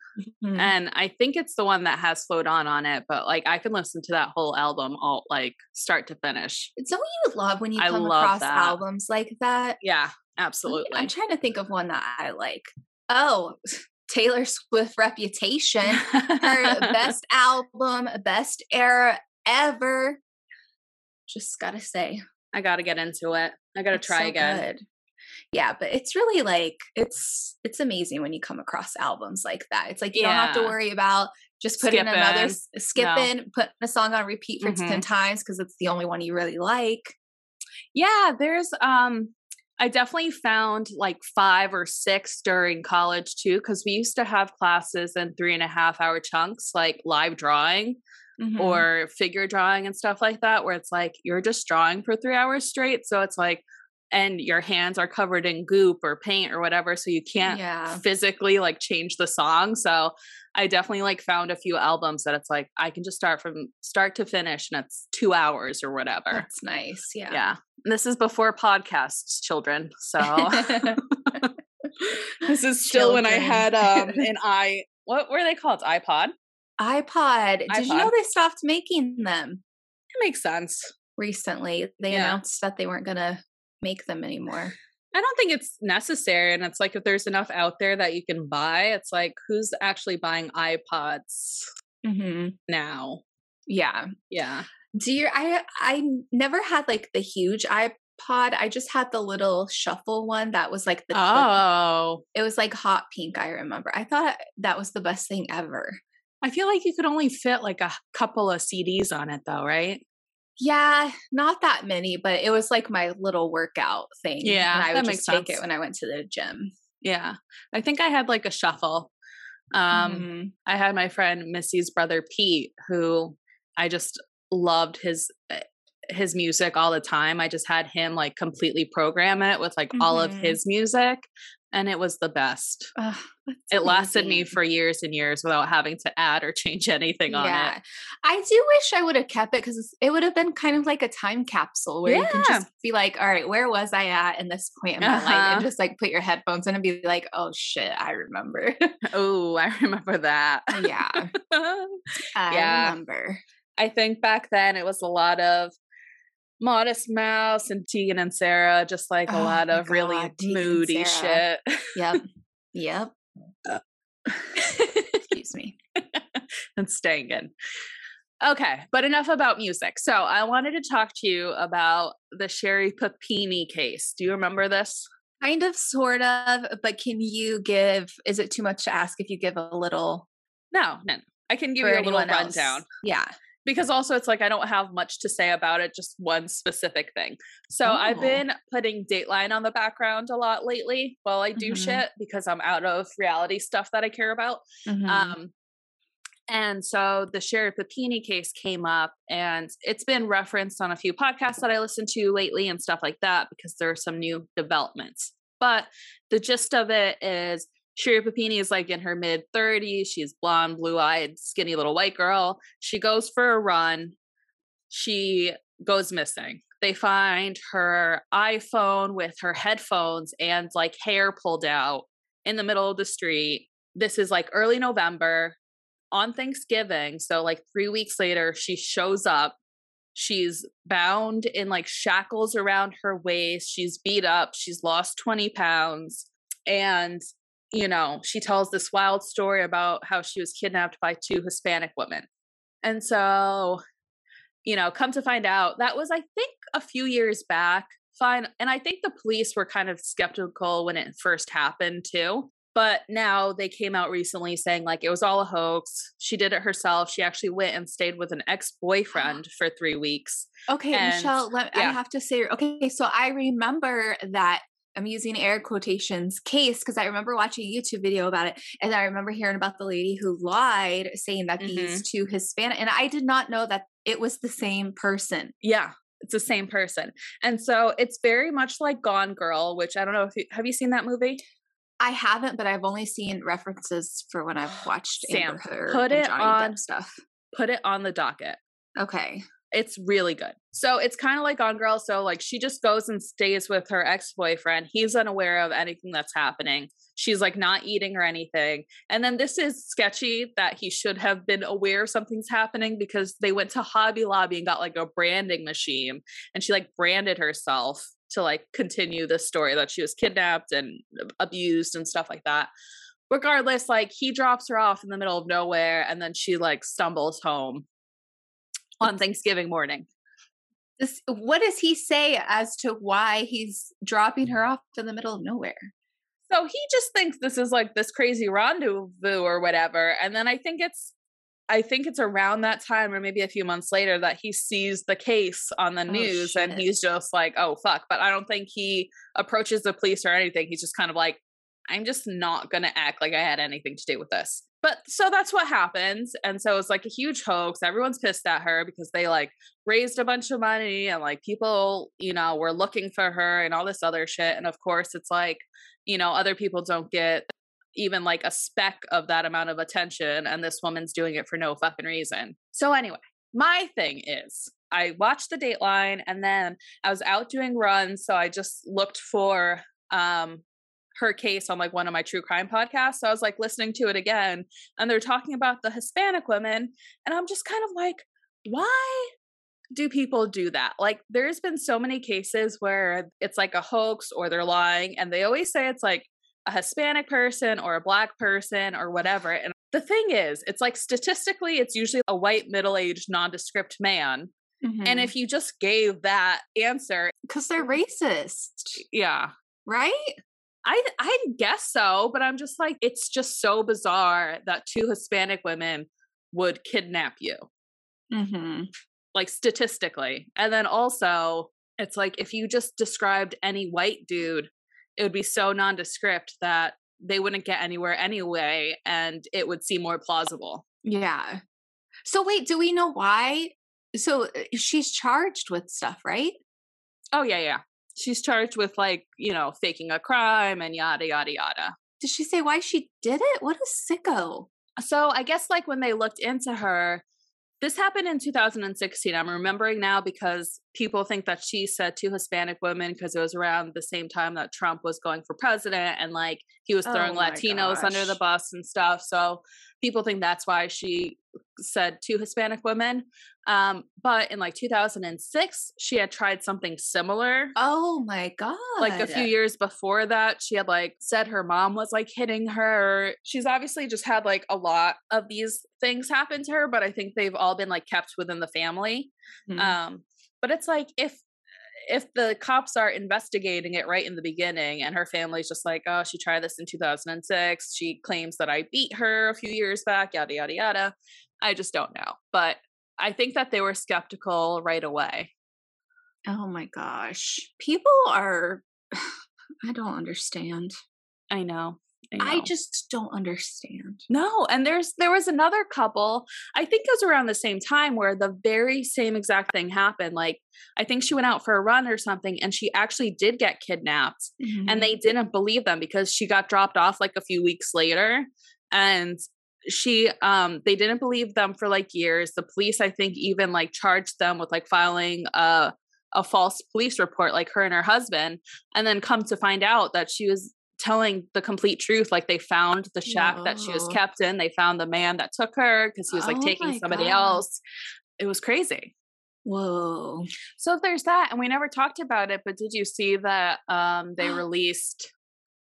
Speaker 1: Mhm.
Speaker 2: And I think it's the one that has Float On on it, but like I can listen to that whole album all like start to finish.
Speaker 1: it's not you would love when you
Speaker 2: I
Speaker 1: come
Speaker 2: love
Speaker 1: across
Speaker 2: that.
Speaker 1: albums like that?
Speaker 2: Yeah, absolutely.
Speaker 1: I'm trying to think of one that I like. Oh, Taylor Swift Reputation. Her best album, best era ever. Just gotta say.
Speaker 2: I gotta get into it. I gotta
Speaker 1: it's
Speaker 2: try
Speaker 1: so
Speaker 2: again.
Speaker 1: good. Yeah, but it's really like it's it's amazing when you come across albums like that. It's like you don't have to worry about just putting another
Speaker 2: skip
Speaker 1: s- skipping, putting a song on repeat for
Speaker 2: Mhm.
Speaker 1: 10 times because it's the only one you really like.
Speaker 2: Yeah, there's um I definitely found like five or six during college too, because we used to have classes in three and a half hour chunks, like live drawing
Speaker 1: Mhm.
Speaker 2: or figure drawing and stuff like that, where it's like you're just drawing for three hours straight. So it's like, and your hands are covered in goop or paint or whatever. So you can't
Speaker 1: yeah.
Speaker 2: physically like change the song. So I definitely like found a few albums that it's like I can just start from start to finish and it's two hours or whatever.
Speaker 1: That's nice. Yeah.
Speaker 2: Yeah. And This is before podcasts, children. So this is still when I had um an i what were they called? iPod?
Speaker 1: iPod. Did you know they stopped making them
Speaker 2: It makes sense.
Speaker 1: recently? They
Speaker 2: Yeah.
Speaker 1: announced that they weren't going to make them anymore.
Speaker 2: I don't think it's necessary. And it's like if there's enough out there that you can buy, it's like who's actually buying iPods
Speaker 1: Mm-hmm.
Speaker 2: now?
Speaker 1: Yeah.
Speaker 2: Yeah.
Speaker 1: Do you? I I never had like the huge iPod. I just had the little shuffle one that was like the.
Speaker 2: Oh.
Speaker 1: It was like hot pink. I remember. I thought that was the best thing ever.
Speaker 2: I feel like you could only fit like a couple of CDs on it though, right?
Speaker 1: Yeah, not that many, but it was like my little workout thing.
Speaker 2: Yeah,
Speaker 1: and I would just take
Speaker 2: sense.
Speaker 1: it when I went to the gym.
Speaker 2: Yeah. I think I had like a shuffle. Um
Speaker 1: Mhm.
Speaker 2: I had my friend Missy's brother Pete, who I just loved his eh, his music all the time. I just had him like completely program it with like all of
Speaker 1: Mhm.
Speaker 2: his music, and it was the best. It lasted me for years and years without having to add or change anything on
Speaker 1: yeah.
Speaker 2: it.
Speaker 1: I do wish I would have kept it because it would have been kind of like a time capsule where you can just be like, all right, where was I at in this point in my life?
Speaker 2: Uh-huh.
Speaker 1: And just like put your headphones in and be like, oh shit, I remember.
Speaker 2: Oh, I remember that.
Speaker 1: yeah, I
Speaker 2: Yeah.
Speaker 1: remember.
Speaker 2: I think back then it was a lot of Modest Mouse and Tegan and Sara, just like a
Speaker 1: Oh
Speaker 2: lot
Speaker 1: my
Speaker 2: of really
Speaker 1: Tegan
Speaker 2: moody shit.
Speaker 1: Yep. yep. Uh, Excuse me.
Speaker 2: and staying in. Okay, but enough about music. So I wanted to talk to you about the Sherri Papini case. Do you remember this?
Speaker 1: Kind of, sort of, but can you give, is it too much to ask if you give a little
Speaker 2: No, no. I can give you a little
Speaker 1: anyone else?
Speaker 2: rundown
Speaker 1: Yeah.
Speaker 2: Because also it's like I don't have much to say about it, just one specific thing. So I've
Speaker 1: Oh.
Speaker 2: been putting Dateline on the background a lot lately while I do
Speaker 1: Mhm.
Speaker 2: shit because I'm out of reality stuff that I care about.
Speaker 1: Mhm.
Speaker 2: Um, and so the Sherri Papini case came up, and it's been referenced on a few podcasts that I listen to lately and stuff like that because there are some new developments. But the gist of it is Sherri Papini is like in her mid 30s. She's blonde, blue eyed, skinny little white girl. She goes for a run. She goes missing. They find her iPhone with her headphones and like hair pulled out in the middle of the street. This is like early November on Thanksgiving. So, like three weeks later, she shows up. She's bound in like shackles around her waist. She's beat up. She's lost 20 pounds. And, you know, she tells this wild story about how she was kidnapped by two Hispanic women. And so you know, come to find out, that was, I think, a few years back. Fine. And I think the police were kind of skeptical when it first happened, too. But now they came out recently saying like it was all a hoax. She did it herself. She actually went and stayed with an ex boyfriend for three weeks.
Speaker 1: Okay,
Speaker 2: And-
Speaker 1: Michelle, let, I have to say, okay, so I remember that I'm using air quotations case because I remember watching a YouTube video about it. And I remember hearing about the lady who lied, saying that these mm-hmm. two Hispanic, and I did not know that it was the same person.
Speaker 2: Yeah, it's the same person. And so it's very much like Gone Girl, which I don't know if you have you seen that movie?
Speaker 1: I haven't, but I've only seen references for when I've watched
Speaker 2: Sam,
Speaker 1: Amber Heard
Speaker 2: put it
Speaker 1: Johnny
Speaker 2: on-
Speaker 1: Depp stuff.
Speaker 2: Put it on the docket.
Speaker 1: Okay.
Speaker 2: It's really good. So it's kind of like on Girl. So like she just goes and stays with her ex boyfriend. He's unaware of anything that's happening. She's like not eating or anything. And then this is sketchy that he should have been aware something's happening because they went to Hobby Lobby and got like a branding machine and she like branded herself to like continue the story that she was kidnapped and abused and stuff like that. Regardless, like he drops her off in the middle of nowhere and then she like stumbles home on Thanksgiving morning.
Speaker 1: This, what does he say as to why he's dropping her off in the middle of nowhere?
Speaker 2: So he just thinks this is like this crazy rendezvous or whatever. And then I think it's I think it's around that time or maybe a few months later that he sees the case on the
Speaker 1: Oh,
Speaker 2: news and he's just like, "Oh fuck." But I don't think he approaches the police or anything. He's just kind of like, "I'm just not going to act like I had anything to do with this." But so that's what happens. And so it's like a huge hoax. Everyone's pissed at her because they like raised a bunch of money and like people, you know, were looking for her and all this other shit. And of course, it's like, you know, other people don't get even like a speck of that amount of attention. And this woman's doing it for no fucking reason. So, anyway, my thing is, I watched the Dateline and then I was out doing runs. So I just looked for um, her case on like one of my true crime podcasts. So I was like listening to it again and they're talking about the Hispanic women. And I'm just kind of like, why do people do that? Like, there's been so many cases where it's like a hoax or they're lying, and they always say it's like a Hispanic person or a black person or whatever. And the thing is, it's like statistically, it's usually a white, middle aged, nondescript man.
Speaker 1: Mm-hmm.
Speaker 2: And if you just gave that answer,
Speaker 1: because they're racist,
Speaker 2: yeah,
Speaker 1: right?
Speaker 2: I I guess so, but I'm just like it's just so bizarre that two Hispanic women would kidnap you.
Speaker 1: Mm-hmm.
Speaker 2: like statistically. And then also, it's like if you just described any white dude, it would be so nondescript that they wouldn't get anywhere anyway, and it would seem more plausible.
Speaker 1: Yeah. So wait, do we know why? So uh, she's charged with stuff, right?
Speaker 2: Oh, yeah, yeah. She's charged with like, you know, faking a crime and yada, yada, yada.
Speaker 1: Did she say why she did it? What a sicko.
Speaker 2: So I guess like when they looked into her, this happened in 2016. I'm remembering now because people think that she said two Hispanic women because it was around the same time that Trump was going for president and like he was
Speaker 1: Oh
Speaker 2: throwing
Speaker 1: my
Speaker 2: Latinos under the bus and stuff. So people think that's why she said two Hispanic women. Um, but in like 2006, she had tried something similar
Speaker 1: Oh my god.
Speaker 2: like a few years before that she had like said her mom was like hitting her she's obviously just had like a lot of these things happen to her but i think they've all been like kept within the family
Speaker 1: Mhm.
Speaker 2: um but it's like if if the cops are investigating it right in the beginning and her family's just like oh she tried this in 2006 she claims that i beat her a few years back yada yada yada i just don't know but i think that they were skeptical right away
Speaker 1: oh my gosh. People are I don't understand.
Speaker 2: i know
Speaker 1: I
Speaker 2: know.
Speaker 1: just don't understand.
Speaker 2: No, and there's there was another couple. I think it was around the same time where the very same exact thing happened. Like I think she went out for a run or something and she actually did get kidnapped
Speaker 1: Mm-hmm.
Speaker 2: and they didn't believe them because she got dropped off like a few weeks later and she um they didn't believe them for like years. The police I think even like charged them with like filing a a false police report like her and her husband and then come to find out that she was telling the complete truth like they found the shack that she was kept in they found the man that took her because he was like
Speaker 1: Oh
Speaker 2: taking somebody
Speaker 1: God.
Speaker 2: else it was crazy
Speaker 1: Whoa.
Speaker 2: so there's that and we never talked about it but did you see that um they released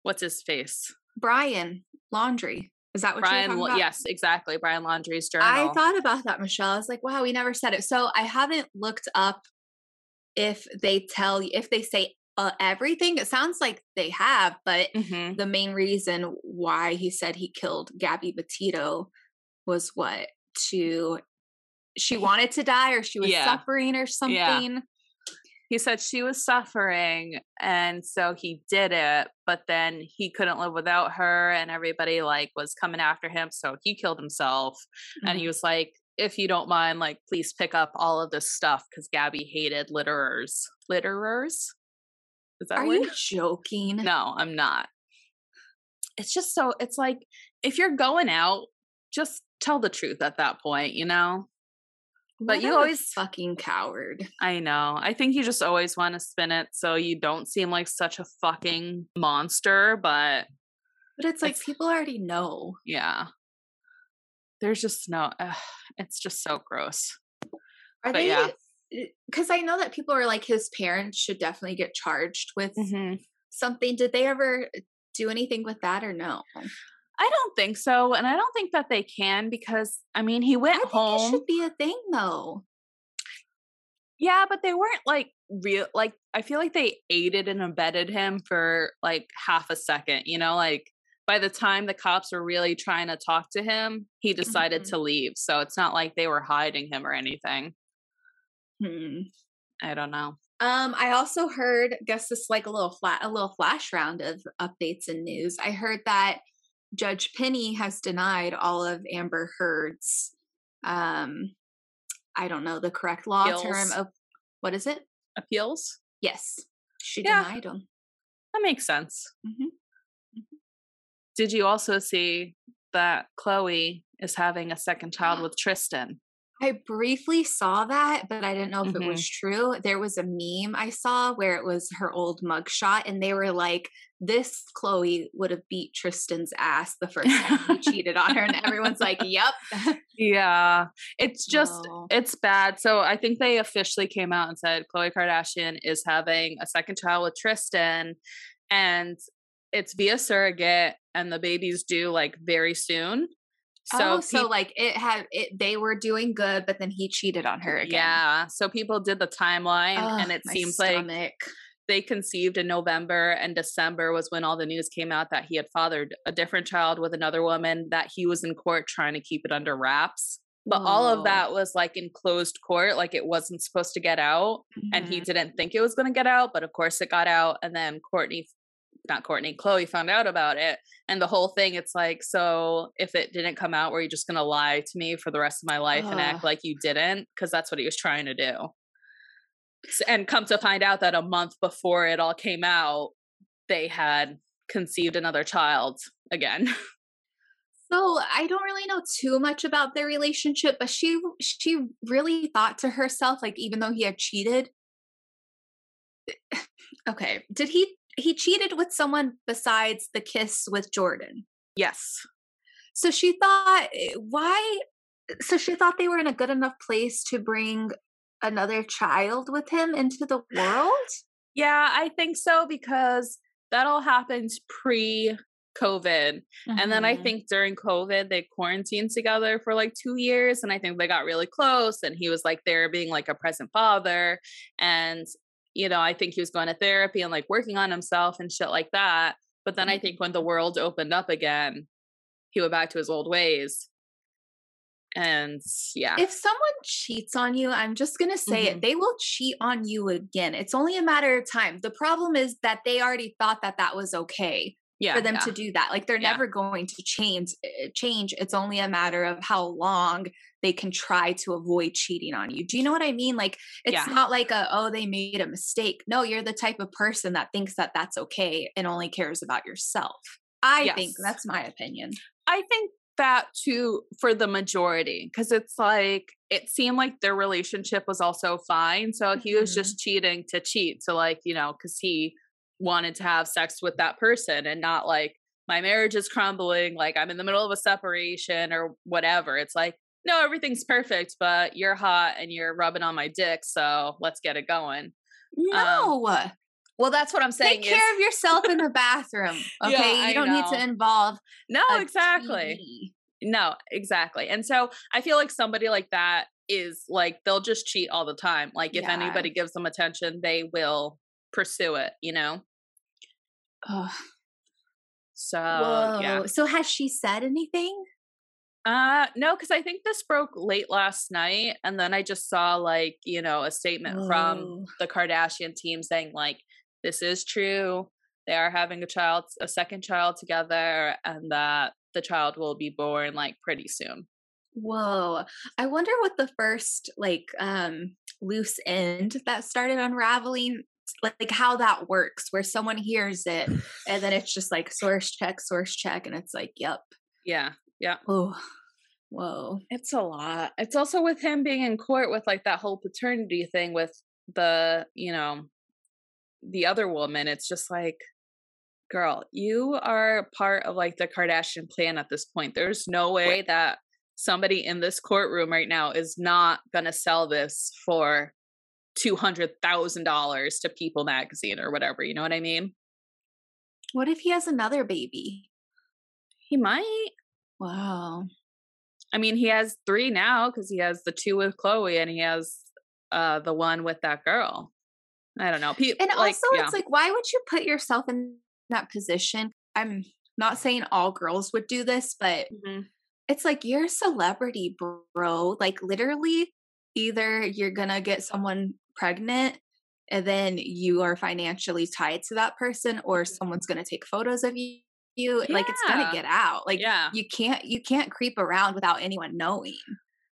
Speaker 2: what's his face
Speaker 1: Brian, Laundrie. Is that what
Speaker 2: Brian?
Speaker 1: you're talking about?
Speaker 2: Yes, exactly. Brian Laundrie's journal.
Speaker 1: I thought about that, Michelle. I was like, wow, we never said it. So I haven't looked up if they tell you if they say uh, everything. It sounds like they have, but
Speaker 2: Mhm.
Speaker 1: the main reason why he said he killed Gabby Petito was what to she wanted to die or she was
Speaker 2: Yeah.
Speaker 1: suffering or something.
Speaker 2: He said she was suffering, and so he did it. But then he couldn't live without her, and everybody like was coming after him, so he killed himself. And
Speaker 1: Mm.
Speaker 2: he was like, "If you don't mind, like, please pick up all of this stuff because Gabby hated litterers. Litterers? Is that
Speaker 1: Are you joking?
Speaker 2: No, I'm not. It's just so. It's like if you're going out, just tell the truth at that point, you know. But
Speaker 1: What
Speaker 2: you always
Speaker 1: fucking coward.
Speaker 2: I know. I think you just always want to spin it so you don't seem like such a fucking monster, but
Speaker 1: But it's like
Speaker 2: It's-
Speaker 1: people already know.
Speaker 2: yeah. There's just no ugh, it's just so gross.
Speaker 1: Are
Speaker 2: But
Speaker 1: they?
Speaker 2: yeah.
Speaker 1: Because I know that people are like his parents should definitely get charged with
Speaker 2: Mm-hmm.
Speaker 1: something. Did they ever do anything with that or no?
Speaker 2: I don't think so, and I don't think that they can because I mean he
Speaker 1: I
Speaker 2: went
Speaker 1: think
Speaker 2: home.
Speaker 1: it should be a thing though.
Speaker 2: Yeah, but they weren't like real like I feel like they aided and abetted him for like half a second, you know, like by the time the cops were really trying to talk to him, he decided
Speaker 1: Mhm.
Speaker 2: to leave. So it's not like they were hiding him or anything.
Speaker 1: Hmm.
Speaker 2: I don't know.
Speaker 1: Um, I also heard, I guess this is like a little flat, a little flash round of updates and news. I heard that Judge Penney has denied all of Amber Heard's, um, I don't know the correct law term
Speaker 2: Appeals.
Speaker 1: of what is it?
Speaker 2: Appeals?
Speaker 1: Yes, she
Speaker 2: Yeah.
Speaker 1: denied them.
Speaker 2: That makes sense.
Speaker 1: Mhm.
Speaker 2: Did you also see that Khloé is having a second child with Tristan?
Speaker 1: I briefly saw that, but I didn't know if
Speaker 2: Mhm.
Speaker 1: it was true. There was a meme I saw where it was her old mugshot, and they were like, "This Khloé would have beat Tristan's ass the first time he cheated on her," and everyone's like, "Yep."
Speaker 2: Yeah, it's just it's bad. So I think they officially came out and said Khloé Kardashian is having a second child with Tristan, and it's via surrogate, and the baby's due like very soon. So,
Speaker 1: oh, so like it had it. They were doing good, but then he cheated on her again.
Speaker 2: yeah, so people did the timeline, and it seems like they conceived in November and December was when all the news came out that he had fathered a different child with another woman that he was in court trying to keep it under wraps. But all of that was like in closed court, like it wasn't supposed to get out. And he
Speaker 1: Mhm.
Speaker 2: didn't think it was going to get out, but of course it got out. And then Kourtney, not Kourtney, Khloé found out about it. And the whole thing, it's like, so if it didn't come out, were you just going to lie to me for the rest of my life and act like you didn't? Because that's what he was trying to do. And come to find out that a month before it all came out, they had conceived another child again.
Speaker 1: So I don't really know too much about their relationship, but she she really thought to herself, like even though he had cheated. Eh, okay, did he he cheated with someone besides the kiss with Jordyn?
Speaker 2: yes.
Speaker 1: So she thought, eh, why? So she thought they were in a good enough place to bring another child with him into the world.
Speaker 2: Yeah, I think so because that all happened pre COVID. And then I
Speaker 1: Mhm.
Speaker 2: think during COVID, they quarantined together for like two years. And I think they got really close. And he was like there being like a present father. And, you know, I think he was going to therapy and like working on himself and shit like that. But then I think when the world opened up again, he went back to his old ways. And yeah.
Speaker 1: If someone cheats on you, I'm just going to say
Speaker 2: Mhm.
Speaker 1: it, they will cheat on you again. It's only a matter of time. The problem is that they already thought that that was okay
Speaker 2: yeah.
Speaker 1: for them
Speaker 2: yeah.
Speaker 1: to do that. Like they're
Speaker 2: Yeah.
Speaker 1: never going to change eh, change. It's only a matter of how long they can try to avoid cheating on you. Do you know what I mean? Like it's
Speaker 2: Yeah.
Speaker 1: not like a oh they made a mistake. No, you're the type of person that thinks that that's okay and only cares about yourself. I think that's my opinion.
Speaker 2: I think that too for the majority because it's like it seemed like their relationship was also fine. So he was
Speaker 1: Mhm.
Speaker 2: just cheating to cheat. So like you know because he wanted to have sex with that person and not like my marriage is crumbling. Like I'm in the middle of a separation or whatever. It's like no everything's perfect, but you're hot and you're rubbing on my dick. So let's get it going.
Speaker 1: Um, no.
Speaker 2: Well, that's what I'm saying.
Speaker 1: Take care of yourself in the bathroom. Okay.
Speaker 2: Yeah,
Speaker 1: you don't need to involve
Speaker 2: no, exactly. No, exactly. And so I feel like somebody like that is like they'll just cheat all the time. Like if
Speaker 1: Yeah.
Speaker 2: anybody gives them attention, they will pursue it, you know?
Speaker 1: Ugh.
Speaker 2: So
Speaker 1: Whoa.
Speaker 2: yeah.
Speaker 1: So has she said anything?
Speaker 2: Uh no, because I think this broke late last night. And then I just saw like, you know, a statement from the Kardashian team saying like this is true. They are having a child, a second child together, and that the child will be born like pretty soon.
Speaker 1: Whoa. I wonder what the first like um loose end that started unraveling like, like how that works where someone hears it and then it's just like source check source check and it's like yep
Speaker 2: Yeah. Yeah.
Speaker 1: oh whoa
Speaker 2: It's a lot. It's also with him being in court with like that whole paternity thing with the, you know, the other woman. It's just like, girl, you are part of like the Kardashian plan at this point. There's no way that somebody in this courtroom right now is not going to sell this for $200,000 to People magazine or whatever. You know what I mean?
Speaker 1: what if he has another baby
Speaker 2: He might.
Speaker 1: Wow
Speaker 2: I mean, he has three now because he has the two with Khloé and he has uh the one with that girl. I don't know. Pe-
Speaker 1: and
Speaker 2: like,
Speaker 1: also
Speaker 2: yeah.
Speaker 1: it's like why would you put yourself in that position i'm not saying all girls would do this but
Speaker 2: Mhm.
Speaker 1: it's like you're a celebrity bro like literally either you're gonna get someone pregnant and then you are financially tied to that person or someone's gonna take photos of you, you like it's gonna get out like
Speaker 2: yeah.
Speaker 1: you can't you can't creep around without anyone knowing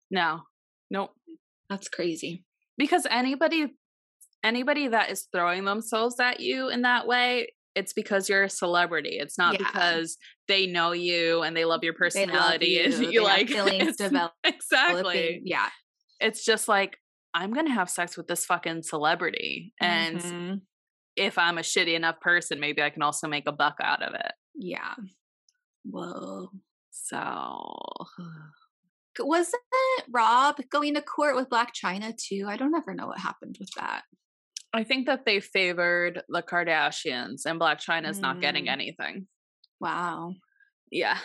Speaker 2: No. Nope.
Speaker 1: that's crazy
Speaker 2: Because anybody anybody that is throwing themselves at you in that way, it's because you're a celebrity. It's not
Speaker 1: Yeah.
Speaker 2: because they know you and they love your
Speaker 1: They love
Speaker 2: personality
Speaker 1: you,
Speaker 2: and
Speaker 1: they
Speaker 2: you
Speaker 1: have
Speaker 2: like
Speaker 1: feelings developing.
Speaker 2: Exactly.
Speaker 1: yeah
Speaker 2: It's just like I'm going to have sex with this fucking celebrity and
Speaker 1: Mhm.
Speaker 2: if I'm a shitty enough person, maybe I can also make a buck out of it.
Speaker 1: Yeah whoa
Speaker 2: So
Speaker 1: wasn't Rob going to court with Blac Chyna too? I don't ever know what happened with that.
Speaker 2: I think that they favored the Kardashians and Blac Chyna's not getting
Speaker 1: Mm.
Speaker 2: anything.
Speaker 1: Wow.
Speaker 2: Yeah.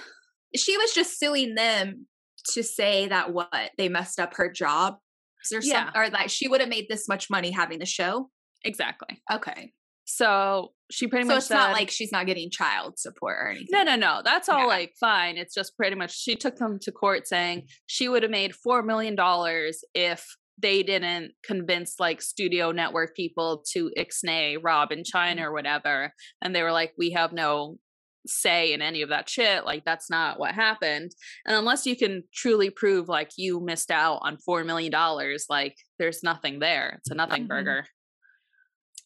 Speaker 1: She was just suing them to say that what they messed up her job or
Speaker 2: Yeah.
Speaker 1: some, or that she would have made this much money having the show.
Speaker 2: Exactly.
Speaker 1: Okay.
Speaker 2: So she pretty
Speaker 1: So
Speaker 2: much So
Speaker 1: it's not like she's not getting child support or anything.
Speaker 2: No, no, no. That's all
Speaker 1: Yeah.
Speaker 2: like fine. It's just pretty much she took them to court saying she would have made four million dollars if they didn't convince like studio network people to ixnay Rob in Chyna
Speaker 1: Mm.
Speaker 2: or whatever. And they were like, we have no say in any of that shit. Like that's not what happened. And unless you can truly prove like you missed out on four million dollars, like there's nothing there. It's a nothing
Speaker 1: Mhm.
Speaker 2: burger.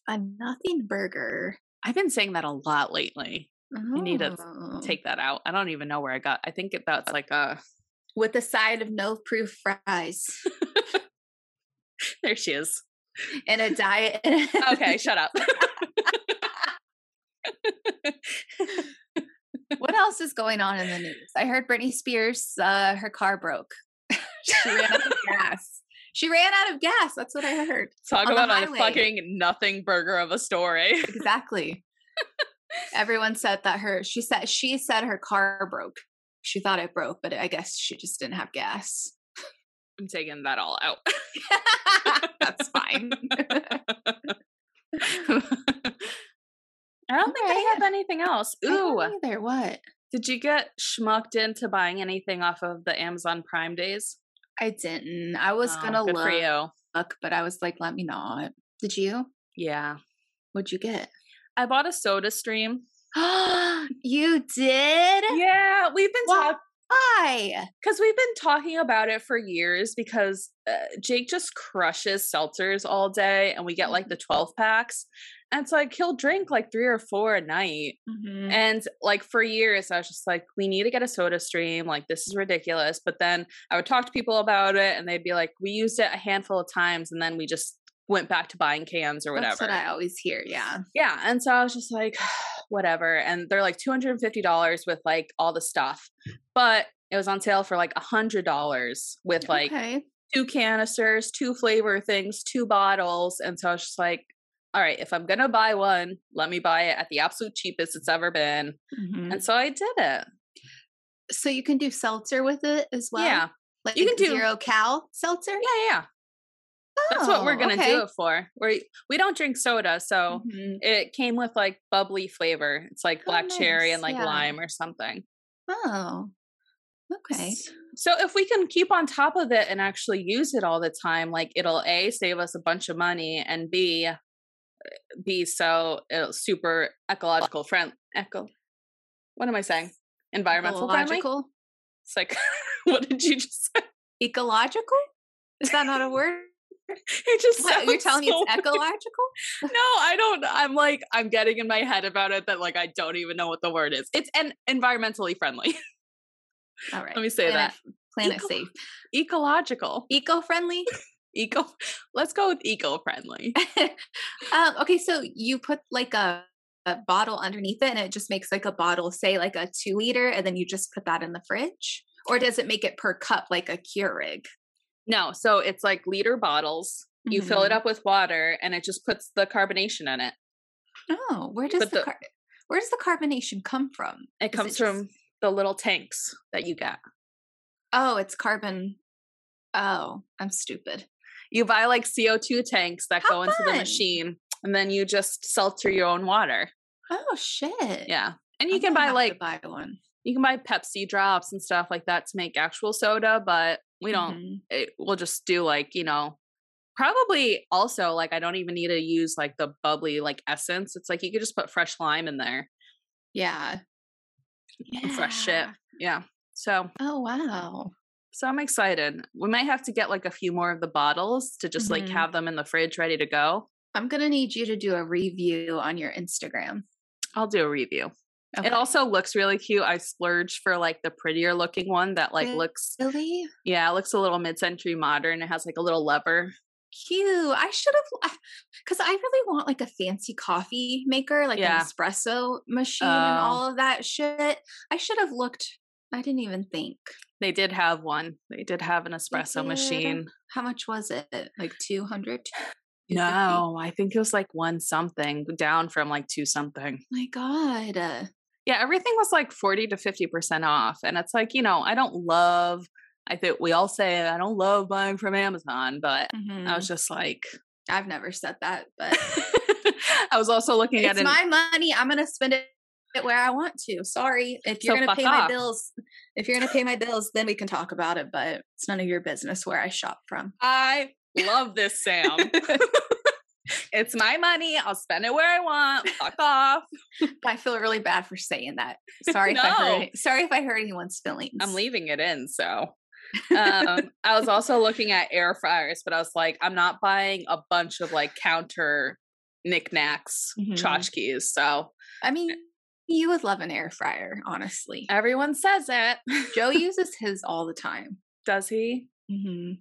Speaker 1: A nothing burger.
Speaker 2: I've been saying that a lot lately. You need to
Speaker 1: Oh.
Speaker 2: Take that out. I don't even know where I got. I think that's like a
Speaker 1: with a side of no proof fries
Speaker 2: there she is.
Speaker 1: and a diet.
Speaker 2: Okay, shut up.
Speaker 1: what else is going on in the news? I heard Britney Spears, uh, her car broke. she ran out of gas. She ran out of gas. That's what I heard.
Speaker 2: Talk
Speaker 1: On
Speaker 2: about a fucking nothing burger of a story.
Speaker 1: Exactly. Everyone said that her. She said she said her car broke. She thought it broke, but I guess she just didn't have gas.
Speaker 2: I'm taking that all out.
Speaker 1: That's fine.
Speaker 2: I don't think I have anything else. Ooh,
Speaker 1: either. What?
Speaker 2: did you get schmucked into buying anything off of the Amazon Prime days?
Speaker 1: I didn't. I was
Speaker 2: Oh,
Speaker 1: gonna look,
Speaker 2: you.
Speaker 1: but I was like, let me not. Did you?
Speaker 2: Yeah,
Speaker 1: What'd you get?
Speaker 2: I bought a Soda Stream.
Speaker 1: you did?
Speaker 2: Yeah, we've been talking
Speaker 1: Why?
Speaker 2: because we've been talking about it for years because uh, Jake just crushes seltzers all day and we get like the 12 packs. And so like he'll drink like three or four a night.
Speaker 1: Mhm.
Speaker 2: And like for years, I was just like, we need to get a soda stream. Like, this is ridiculous. But then I would talk to people about it and they'd be like, we used it a handful of times and then we just went back to buying cans or whatever.
Speaker 1: That's what I always hear. Yeah.
Speaker 2: Yeah. And so I was just like, whatever. And they're like $250 with like all the stuff. But it was on sale for like a $100 with like
Speaker 1: okay.
Speaker 2: two canisters, two flavor things, two bottles. And so I was just like, all right, if I'm going to buy one, let me buy it at the absolute cheapest it's ever been.
Speaker 1: Mhm.
Speaker 2: And so I did it.
Speaker 1: So you can do seltzer with it as well.
Speaker 2: Yeah.
Speaker 1: like
Speaker 2: you can do-
Speaker 1: zero cal seltzer.
Speaker 2: Yeah, yeah. That's what we're
Speaker 1: Oh,
Speaker 2: going to
Speaker 1: okay.
Speaker 2: do it for. We we don't drink soda, so
Speaker 1: Mhm.
Speaker 2: it came with like bubbly flavor. It's like
Speaker 1: Oh,
Speaker 2: black cherry and like
Speaker 1: yeah.
Speaker 2: lime or something.
Speaker 1: Oh, okay.
Speaker 2: So if we can keep on top of it and actually use it all the time, like it'll a save us a bunch of money and b be so uh, super ecological friend eco. What am I saying? Environmental friendly.
Speaker 1: Ecological.
Speaker 2: It's like what did you just say?
Speaker 1: Ecological? Is that not a word?
Speaker 2: It just
Speaker 1: What, you're telling me
Speaker 2: so
Speaker 1: it's ecological?
Speaker 2: No, I don't. I'm like, I'm getting in my head about it that like I don't even know what the word is. It's an environmentally friendly,
Speaker 1: All right.
Speaker 2: Let me say
Speaker 1: planet, Planet
Speaker 2: Eco-
Speaker 1: safe.
Speaker 2: ecological,
Speaker 1: Eco-friendly?
Speaker 2: Eco. Let's go with eco-friendly.
Speaker 1: um, okay, so you put like a, a bottle underneath it and it just makes like a bottle, say like a two liter, and then you just put that in the fridge? Or does it make it per cup like a Keurig?
Speaker 2: No, so it's like liter bottles. You fill it
Speaker 1: Mhm.
Speaker 2: up with water, and it just puts the carbonation in it.
Speaker 1: Oh, where does the,
Speaker 2: the-
Speaker 1: car- where does the carbonation come from?
Speaker 2: It
Speaker 1: Is
Speaker 2: comes
Speaker 1: just-
Speaker 2: from the little tanks that you get.
Speaker 1: Oh, it's carbon. Oh, I'm stupid.
Speaker 2: You buy like CO2 tanks that
Speaker 1: How
Speaker 2: go into the machine, and then you just seltzer your own water.
Speaker 1: Oh shit.
Speaker 2: Yeah, and you
Speaker 1: I'm
Speaker 2: can buy like
Speaker 1: buy one.
Speaker 2: you can buy Pepsi drops and stuff like that to make actual soda, but we don't.
Speaker 1: Mhm.
Speaker 2: It, we'll just do like you know, probably also like I don't even need to use like the bubbly like essence. It's like you could just put fresh lime in there
Speaker 1: Yeah.
Speaker 2: and fresh shit.
Speaker 1: Yeah.
Speaker 2: Yeah. So
Speaker 1: Oh wow.
Speaker 2: So I'm excited. We might have to get like a few more of the bottles to just like
Speaker 1: Mhm.
Speaker 2: have them in the fridge ready to go.
Speaker 1: I'm gonna need you to do a review on your Instagram.
Speaker 2: I'll do a review.
Speaker 1: Okay.
Speaker 2: It also looks really cute. I splurged for like the prettier looking one that like
Speaker 1: Really?
Speaker 2: looks
Speaker 1: really
Speaker 2: yeah, it looks a little mid-century modern. It has like a little lever.
Speaker 1: cute. I should have, because I really want like a fancy coffee maker, like
Speaker 2: Yeah.
Speaker 1: an espresso machine and
Speaker 2: Oh.
Speaker 1: all of that shit. I should have looked. I didn't even think.
Speaker 2: They did have one. They did have an espresso machine.
Speaker 1: How much was it? Like 200?
Speaker 2: No, I think it was like one something down from like two something.
Speaker 1: My God. Uh,
Speaker 2: Yeah, everything was like 40 to 50% off. And it's like, you know, I don't love, I think we all say I don't love buying from Amazon, but I
Speaker 1: mhm.
Speaker 2: was just like,
Speaker 1: I've never said that, but
Speaker 2: I was also looking at
Speaker 1: it's
Speaker 2: it.
Speaker 1: my money. I'm gonna spend it where I want to. Sorry. If you're
Speaker 2: So
Speaker 1: gonna pay my bills, if you're gonna pay my bills, then we can talk about it. But it's none of your business where I shop from.
Speaker 2: I love this, Sam. it's my money. I'll spend it where I want. Fuck off.
Speaker 1: I feel really bad for saying that. Sorry if I hurt.
Speaker 2: No.
Speaker 1: Sorry if I hurt anyone's feelings.
Speaker 2: I'm leaving it in. So um, I was also looking at air fryers, but I was like, I'm not buying a bunch of like counter knickknacks,
Speaker 1: Mhm.
Speaker 2: tchotchkes. So
Speaker 1: I mean, you would love an air fryer, honestly.
Speaker 2: everyone says it.
Speaker 1: Joe uses his all the time.
Speaker 2: Does he?
Speaker 1: hmm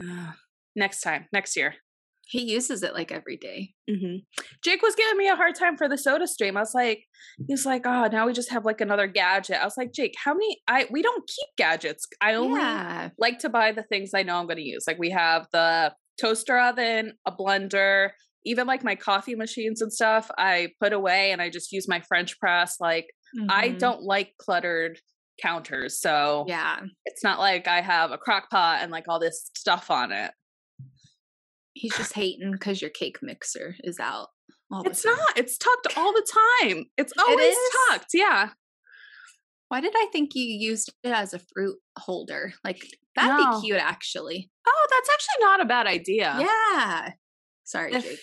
Speaker 2: Ugh. next time, next year.
Speaker 1: He uses it like every day.
Speaker 2: hmm Jake was giving me a hard time for the soda stream. I was like, he's like, oh, now we just have like another gadget. I was like, Jake, how many? I we don't keep gadgets. I only
Speaker 1: yeah.
Speaker 2: like to buy the things I know I'm going to use. Like we have the toaster oven, a blender, even like my coffee machines and stuff. I put away and I just use my French press. Like I
Speaker 1: Mhm.
Speaker 2: don't like cluttered counters, so
Speaker 1: Yeah.
Speaker 2: it's not like I have a crock pot and like all this stuff on it.
Speaker 1: He's just hating because your cake mixer is out. All
Speaker 2: It's not. It's tucked all the time. It's always
Speaker 1: is?
Speaker 2: tucked. Yeah.
Speaker 1: Why did I think you used it as a fruit holder? Like that'd
Speaker 2: No.
Speaker 1: be cute, actually.
Speaker 2: Oh, that's actually not a bad idea.
Speaker 1: Yeah. Sorry, Jake.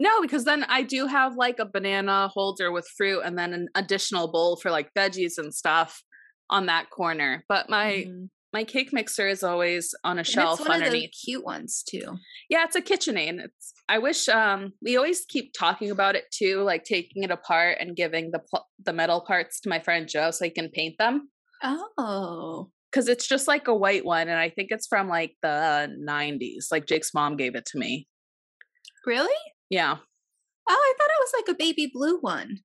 Speaker 2: No, because then I do have like a banana holder with fruit and then an additional bowl for like veggies and stuff on that corner. But my
Speaker 1: Mhm.
Speaker 2: my cake mixer is always on a
Speaker 1: And
Speaker 2: shelf
Speaker 1: it's one
Speaker 2: underneath.
Speaker 1: of the cute ones too.
Speaker 2: Yeah, it's a KitchenAid. It's I wish um we always keep talking about it too, like taking it apart and giving the pl- the metal parts to my friend Joe so he can paint them.
Speaker 1: Oh.
Speaker 2: Cause it's just like a white one, and I think it's from like the '90s. Like Jake's mom gave it to me.
Speaker 1: Really?
Speaker 2: Yeah.
Speaker 1: Oh, I thought it was like a baby blue one.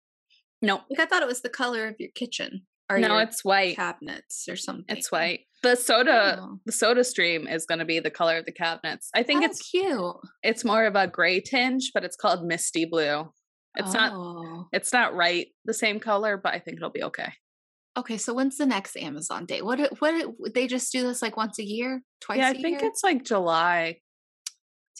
Speaker 2: Nope.
Speaker 1: Like I thought it was the color of your kitchen. Are
Speaker 2: no,
Speaker 1: your
Speaker 2: it's white.
Speaker 1: cabinets or something?
Speaker 2: It's white. The soda,
Speaker 1: Oh,
Speaker 2: the soda stream is going to be the color of the cabinets. I think
Speaker 1: oh,
Speaker 2: it's
Speaker 1: cute.
Speaker 2: it's more of a gray tinge, but it's called misty blue. It's not
Speaker 1: Oh.
Speaker 2: it's not right the same color, but I think it'll be okay.
Speaker 1: Okay, so when's the next Amazon day? What? What? They just do this like once a year, twice
Speaker 2: yeah, I think
Speaker 1: year.
Speaker 2: it's like July.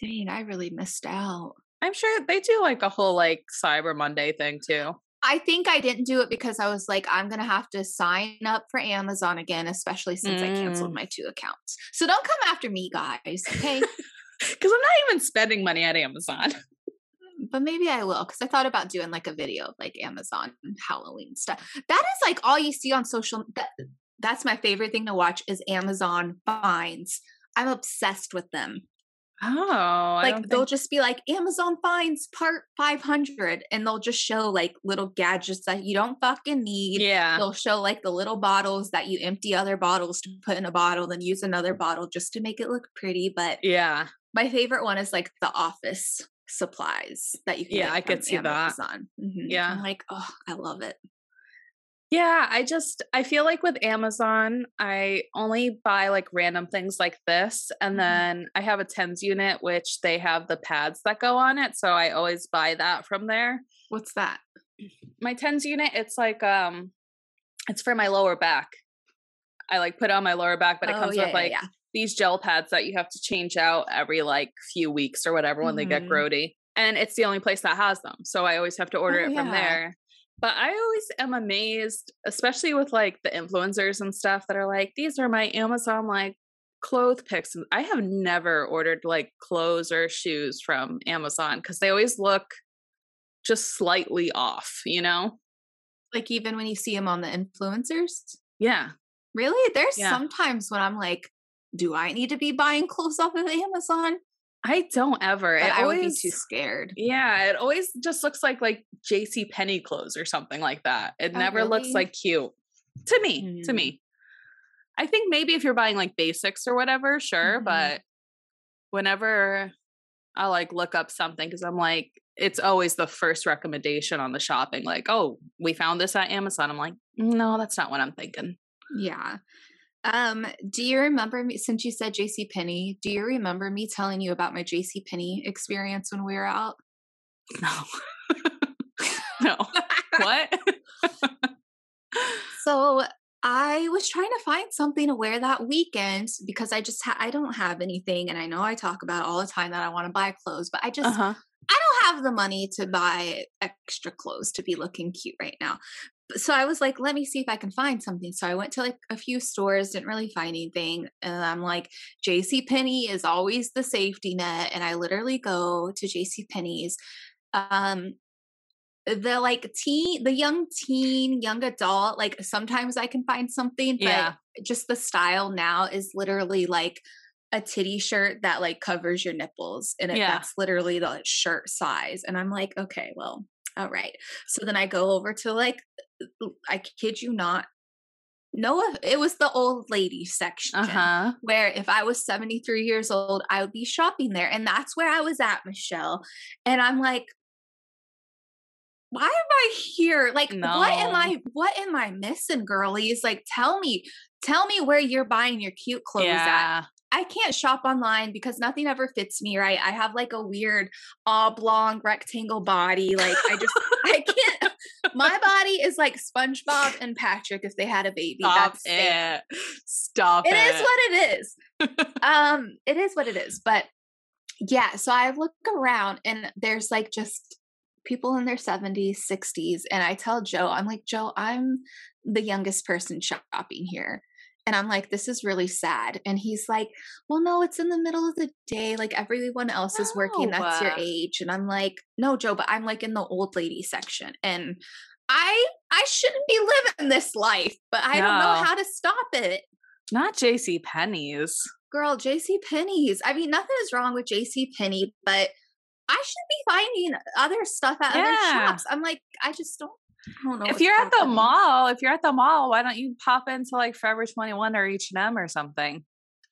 Speaker 1: Dang, I really missed out.
Speaker 2: I'm sure they do like a whole like Cyber Monday thing too.
Speaker 1: I think I didn't do it because I was like, I'm gonna have to sign up for Amazon again, especially since I canceled
Speaker 2: Mm.
Speaker 1: my two accounts. So don't come after me, guys. Okay,
Speaker 2: Because I'm not even spending money at Amazon.
Speaker 1: but maybe I will because I thought about doing like a video of like Amazon Halloween stuff. That is like all you see on social. That, that's my favorite thing to watch is Amazon finds. I'm obsessed with them.
Speaker 2: Oh,
Speaker 1: like they'll
Speaker 2: think-
Speaker 1: just be like Amazon finds part 500 and they'll just show like little gadgets that you don't fucking need.
Speaker 2: yeah,
Speaker 1: They'll show like the little bottles that you empty other bottles to put in a bottle, then use another bottle just to make it look pretty. But
Speaker 2: yeah.
Speaker 1: my favorite one is like the office supplies that you can
Speaker 2: Yeah, I could see that.
Speaker 1: Amazon. Mhm.
Speaker 2: Yeah.
Speaker 1: I'm like, oh, I love it.
Speaker 2: Yeah, I just I feel like with Amazon, I only buy like random things like this, and
Speaker 1: Mhm.
Speaker 2: then I have a Tens unit which they have the pads that go on it, so I always buy that from there.
Speaker 1: What's that?
Speaker 2: My Tens unit, it's like um, it's for my lower back. I like put it on my lower back, but it
Speaker 1: Oh,
Speaker 2: comes
Speaker 1: yeah,
Speaker 2: with like
Speaker 1: yeah.
Speaker 2: these gel pads that you have to change out every like few weeks or whatever when they get
Speaker 1: Mhm.
Speaker 2: grody. And it's the only place that has them. So I always have to order
Speaker 1: Oh,
Speaker 2: it from there. But I always am amazed, especially with like the influencers and stuff that are like, these are my Amazon like clothes picks. I have never ordered like clothes or shoes from Amazon because they always look just slightly off, you know?
Speaker 1: Like even when you see them on the influencers?
Speaker 2: Yeah.
Speaker 1: Really? There's
Speaker 2: Yeah.
Speaker 1: sometimes when I'm like, do I need to be buying clothes off of Amazon?
Speaker 2: I don't ever. It
Speaker 1: I
Speaker 2: always,
Speaker 1: would be too scared.
Speaker 2: Yeah, it always just looks like like J.C. Penney clothes or something like that. It
Speaker 1: Oh,
Speaker 2: never looks like cute to me. To
Speaker 1: Mm.
Speaker 2: me, I think maybe if you're buying like basics or whatever, sure.
Speaker 1: Mhm.
Speaker 2: But whenever I like look up something, because I'm like, it's always the first recommendation on the shopping. Like, oh, we found this at Amazon. I'm like, no, that's not what I'm thinking.
Speaker 1: Yeah. Um, do you remember me since you said JC Penney, do you remember me telling you about my JC Penney experience when we were out?
Speaker 2: No, no. what?
Speaker 1: So I was trying to find something to wear that weekend because I just ha- I don't have anything and I know I talk about all the time that I want to buy clothes, but I just
Speaker 2: Uh huh.
Speaker 1: I don't have the money to buy extra clothes to be looking cute right now. So I was like, let me see if I can find something. So I went to like a few stores, didn't really find anything. And I'm like, JC Penney is always the safety net. And I literally go to JC Penney's. Um the like teen, the young teen, young adult, like sometimes I can find something, but
Speaker 2: Yeah.
Speaker 1: just the style now is literally like a titty shirt that like covers your nipples and it,
Speaker 2: Yeah.
Speaker 1: that's literally the shirt size and i'm like okay well all right so then i go over to like i kid you not no it was the old lady section
Speaker 2: Uh huh.
Speaker 1: where if i was 73 years old i would be shopping there and that's where i was at michelle and i'm like why am i here like what am i what am i missing girlies like tell me tell me where you're buying your cute clothes at I can't shop online because nothing ever fits me right. I have like a weird oblong rectangle body. Like I just I can't my body is like SpongeBob and Patrick if they had a baby.
Speaker 2: Stop
Speaker 1: That's it.
Speaker 2: it. Stop
Speaker 1: It
Speaker 2: it.
Speaker 1: is what it is. um it is what it is. But yeah, so I look around and there's like just people in their 70s, 60s and I tell Joe, I'm like, "Joe, I'm the youngest person shopping here." And I'm like, this is really sad. And he's like, well, no, it's in the middle of the day. Like everyone else is working. That's your
Speaker 2: oh.
Speaker 1: age. And I'm like, no, Joe, but I'm like in the old lady section. And I I shouldn't be living this life, but I don't know how to stop it.
Speaker 2: Not JC Penney's.
Speaker 1: Girl, JC Penney's. I mean, nothing is wrong with JC Penney, but I should be finding other stuff at other
Speaker 2: Yeah.
Speaker 1: shops. I'm like, I just don't I don't know.
Speaker 2: If you're at the
Speaker 1: happening.
Speaker 2: mall, if you're at the mall, why don't you pop into like Forever 21 or H&M or something?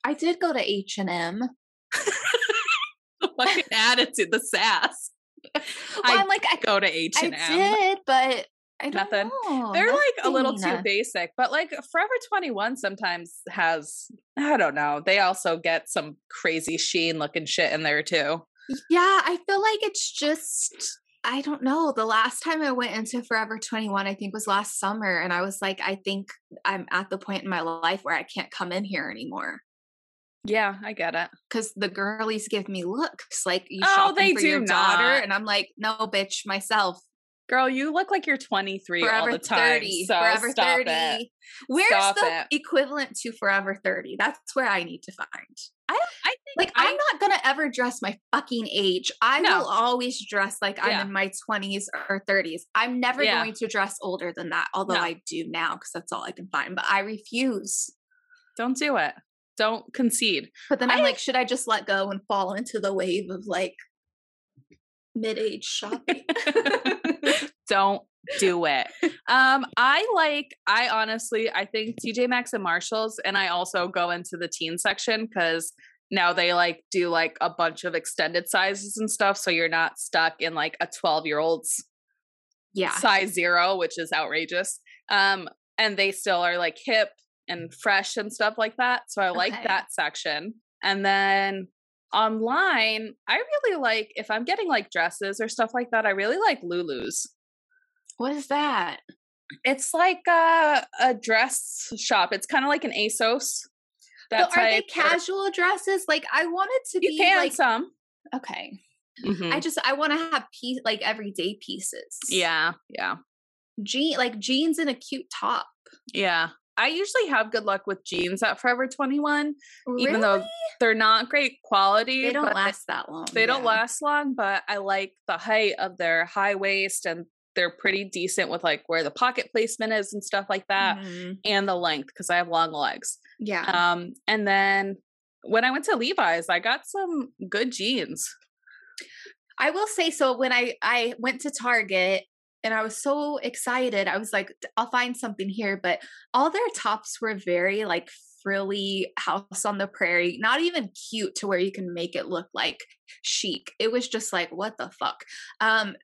Speaker 1: I did go to H and M.
Speaker 2: Fucking attitude, the sass.
Speaker 1: Well,
Speaker 2: I
Speaker 1: I'm like, I
Speaker 2: Go to H&M.
Speaker 1: I did, but I don't
Speaker 2: method.
Speaker 1: know.
Speaker 2: They're like a little too basic, but like Forever 21 sometimes has, I don't know, they also get some crazy sheen looking shit in there too.
Speaker 1: Yeah, I feel like it's just I don't know. The last time I went into Forever 21, I think was last summer, and I was like, I think I'm at the point in my life where I can't come in here anymore
Speaker 2: Yeah, I get it.
Speaker 1: because the girlies give me looks like you
Speaker 2: Oh,
Speaker 1: shopping
Speaker 2: they
Speaker 1: for
Speaker 2: do
Speaker 1: your daughter, and I'm like, no, bitch, myself.
Speaker 2: Girl, you look like you're 23 all
Speaker 1: Forever
Speaker 2: the time.
Speaker 1: 30.
Speaker 2: So
Speaker 1: forever
Speaker 2: stop
Speaker 1: 30.
Speaker 2: it.
Speaker 1: Where's
Speaker 2: Stop
Speaker 1: the
Speaker 2: it.
Speaker 1: equivalent to Forever 30? That's where I need to find.
Speaker 2: I, I think
Speaker 1: Like,
Speaker 2: I,
Speaker 1: I'm not gonna ever dress my fucking age. I
Speaker 2: No.
Speaker 1: will always dress like I'm in my 20s or 30s. I'm never
Speaker 2: Yeah.
Speaker 1: going to dress older than that, although
Speaker 2: No.
Speaker 1: I do now because that's all I can find. But I refuse.
Speaker 2: don't do it. Don't concede.
Speaker 1: But then I'm like, should I just let go and fall into the wave of like mid-age shopping?
Speaker 2: don't do it. Um, I like, I honestly, I think TJ Maxx and Marshalls, and I also go into the teen section because now they like do like a bunch of extended sizes and stuff. So you're not stuck in like a 12 year old's
Speaker 1: yeah.
Speaker 2: size zero, which is outrageous. Um, and they still are like hip and fresh and stuff like that. So I like that section. And then online, I really like if I'm getting like dresses or stuff like that, I really like Lulu's.
Speaker 1: What is that?
Speaker 2: It's like a, a dress shop. It's kind of like an ASOS. That
Speaker 1: But are they
Speaker 2: or-
Speaker 1: casual dresses? Like I wanted to
Speaker 2: You
Speaker 1: be
Speaker 2: can
Speaker 1: like
Speaker 2: some.
Speaker 1: okay.
Speaker 2: Mhm.
Speaker 1: I just I want to have piece like everyday pieces.
Speaker 2: yeah, yeah,
Speaker 1: jean like jeans and a cute top.
Speaker 2: yeah. I usually have good luck with jeans at Forever 21, even though they're not great quality.
Speaker 1: they don't last that long.
Speaker 2: They don't last long, but I like the height of their high waist and they're pretty decent with like where the pocket placement is and stuff like that
Speaker 1: Mhm.
Speaker 2: and the length because I have long legs.
Speaker 1: Yeah.
Speaker 2: Um and then when I went to Levi's, I got some good jeans.
Speaker 1: I will say so when I I went to Target and I was so excited. I was like I'll find something here, but all their tops were very like frilly house on the prairie, not even cute to where you can make it look like chic. It was just like what the fuck. Um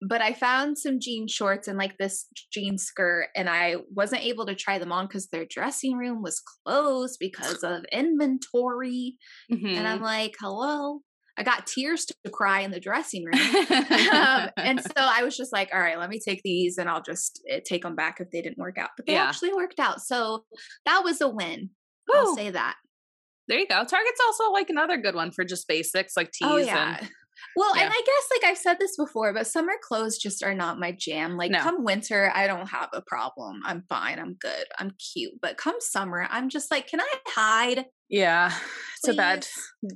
Speaker 1: but I found some jean shorts and like this jean skirt, and I wasn't able to try them on because their dressing room was closed because of inventory. And
Speaker 2: Mhm.
Speaker 1: I'm like, hello. I got tears to cry in the dressing room. um, and so I was just like, all right, let me take these and I'll just uh, take them back if they didn't work out. But they
Speaker 2: Yeah.
Speaker 1: actually worked out. So that was a win. I'll say that.
Speaker 2: there you go. Target's also like another good one for just basics like tees
Speaker 1: Oh, yeah.
Speaker 2: and
Speaker 1: Well,
Speaker 2: Yeah.
Speaker 1: and I guess like I've said this before, but summer clothes just are not my jam. Like
Speaker 2: No.
Speaker 1: come winter, I don't have a problem. I'm fine. I'm good. I'm cute. But come summer, I'm just like, can I hide?
Speaker 2: yeah, it's a bad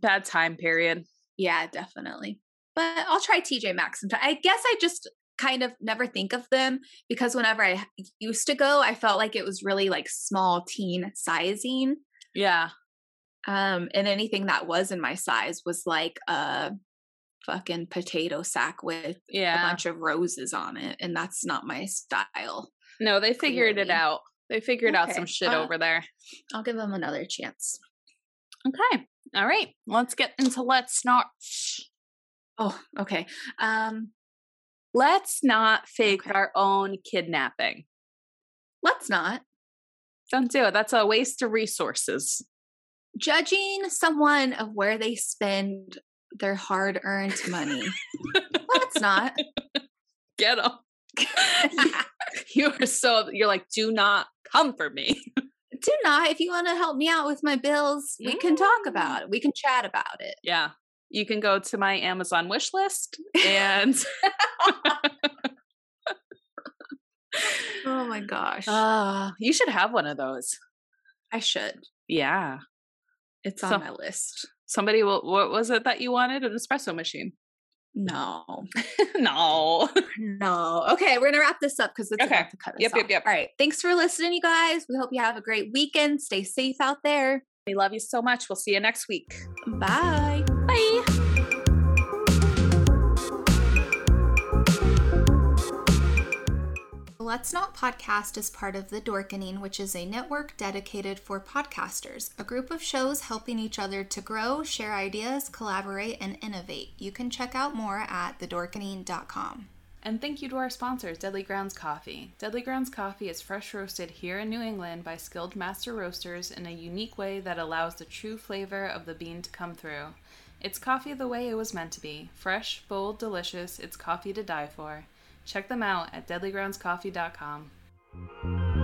Speaker 2: bad time period.
Speaker 1: Yeah, definitely. But I'll try TJ Maxx sometime. I guess I just kind of never think of them because whenever I used to go, I felt like it was really like small teen sizing.
Speaker 2: Yeah.
Speaker 1: Um, and anything that was in my size was like a fucking potato sack with a bunch of roses on it, and that's not my style.
Speaker 2: No, they figured it out. They figured out some shit
Speaker 1: well-
Speaker 2: over there.
Speaker 1: I'll give them another chance.
Speaker 2: Okay. All right. Let's get into let's not
Speaker 1: Oh, okay. Um,
Speaker 2: let's not fake
Speaker 1: Okay.
Speaker 2: our own kidnapping.
Speaker 1: let's not
Speaker 2: Don't do it. That's a waste of resources.
Speaker 1: judging someone of where they spend their hard-earned money. let's not.
Speaker 2: Get them. you are so you're like, do not come for me.
Speaker 1: Do not. If you want to help me out with my bills, we can talk
Speaker 2: Mm.
Speaker 1: about it. We can chat about it.
Speaker 2: Yeah. You can go to my Amazon wish list and
Speaker 1: Oh my gosh.
Speaker 2: uh, you should have one of those.
Speaker 1: I should.
Speaker 2: Yeah.
Speaker 1: It's on my list.
Speaker 2: Somebody will what was it that you wanted? An espresso machine.
Speaker 1: No.
Speaker 2: no.
Speaker 1: No. Okay, we're gonna wrap this up because it's
Speaker 2: Okay.
Speaker 1: about to cut us
Speaker 2: Yep, yep, yep.
Speaker 1: All right. Thanks for listening, you guys. We hope you have a great weekend. Stay safe out there.
Speaker 2: We love you so much. We'll see you next week.
Speaker 1: Bye.
Speaker 2: Bye.
Speaker 1: Let's Not Podcast is part of The Dorkening, which is a network dedicated for podcasters, a group of shows helping each other to grow, share ideas, collaborate, and innovate. You can check out more at thedorkening.com.
Speaker 2: And thank you to our sponsors, Deadly Grounds Coffee. Deadly Grounds Coffee is fresh roasted here in New England by skilled master roasters in a unique way that allows the true flavor of the bean to come through. It's coffee the way it was meant to be fresh, bold, delicious. It's coffee to die for. Check them out at deadlygroundscoffee.com.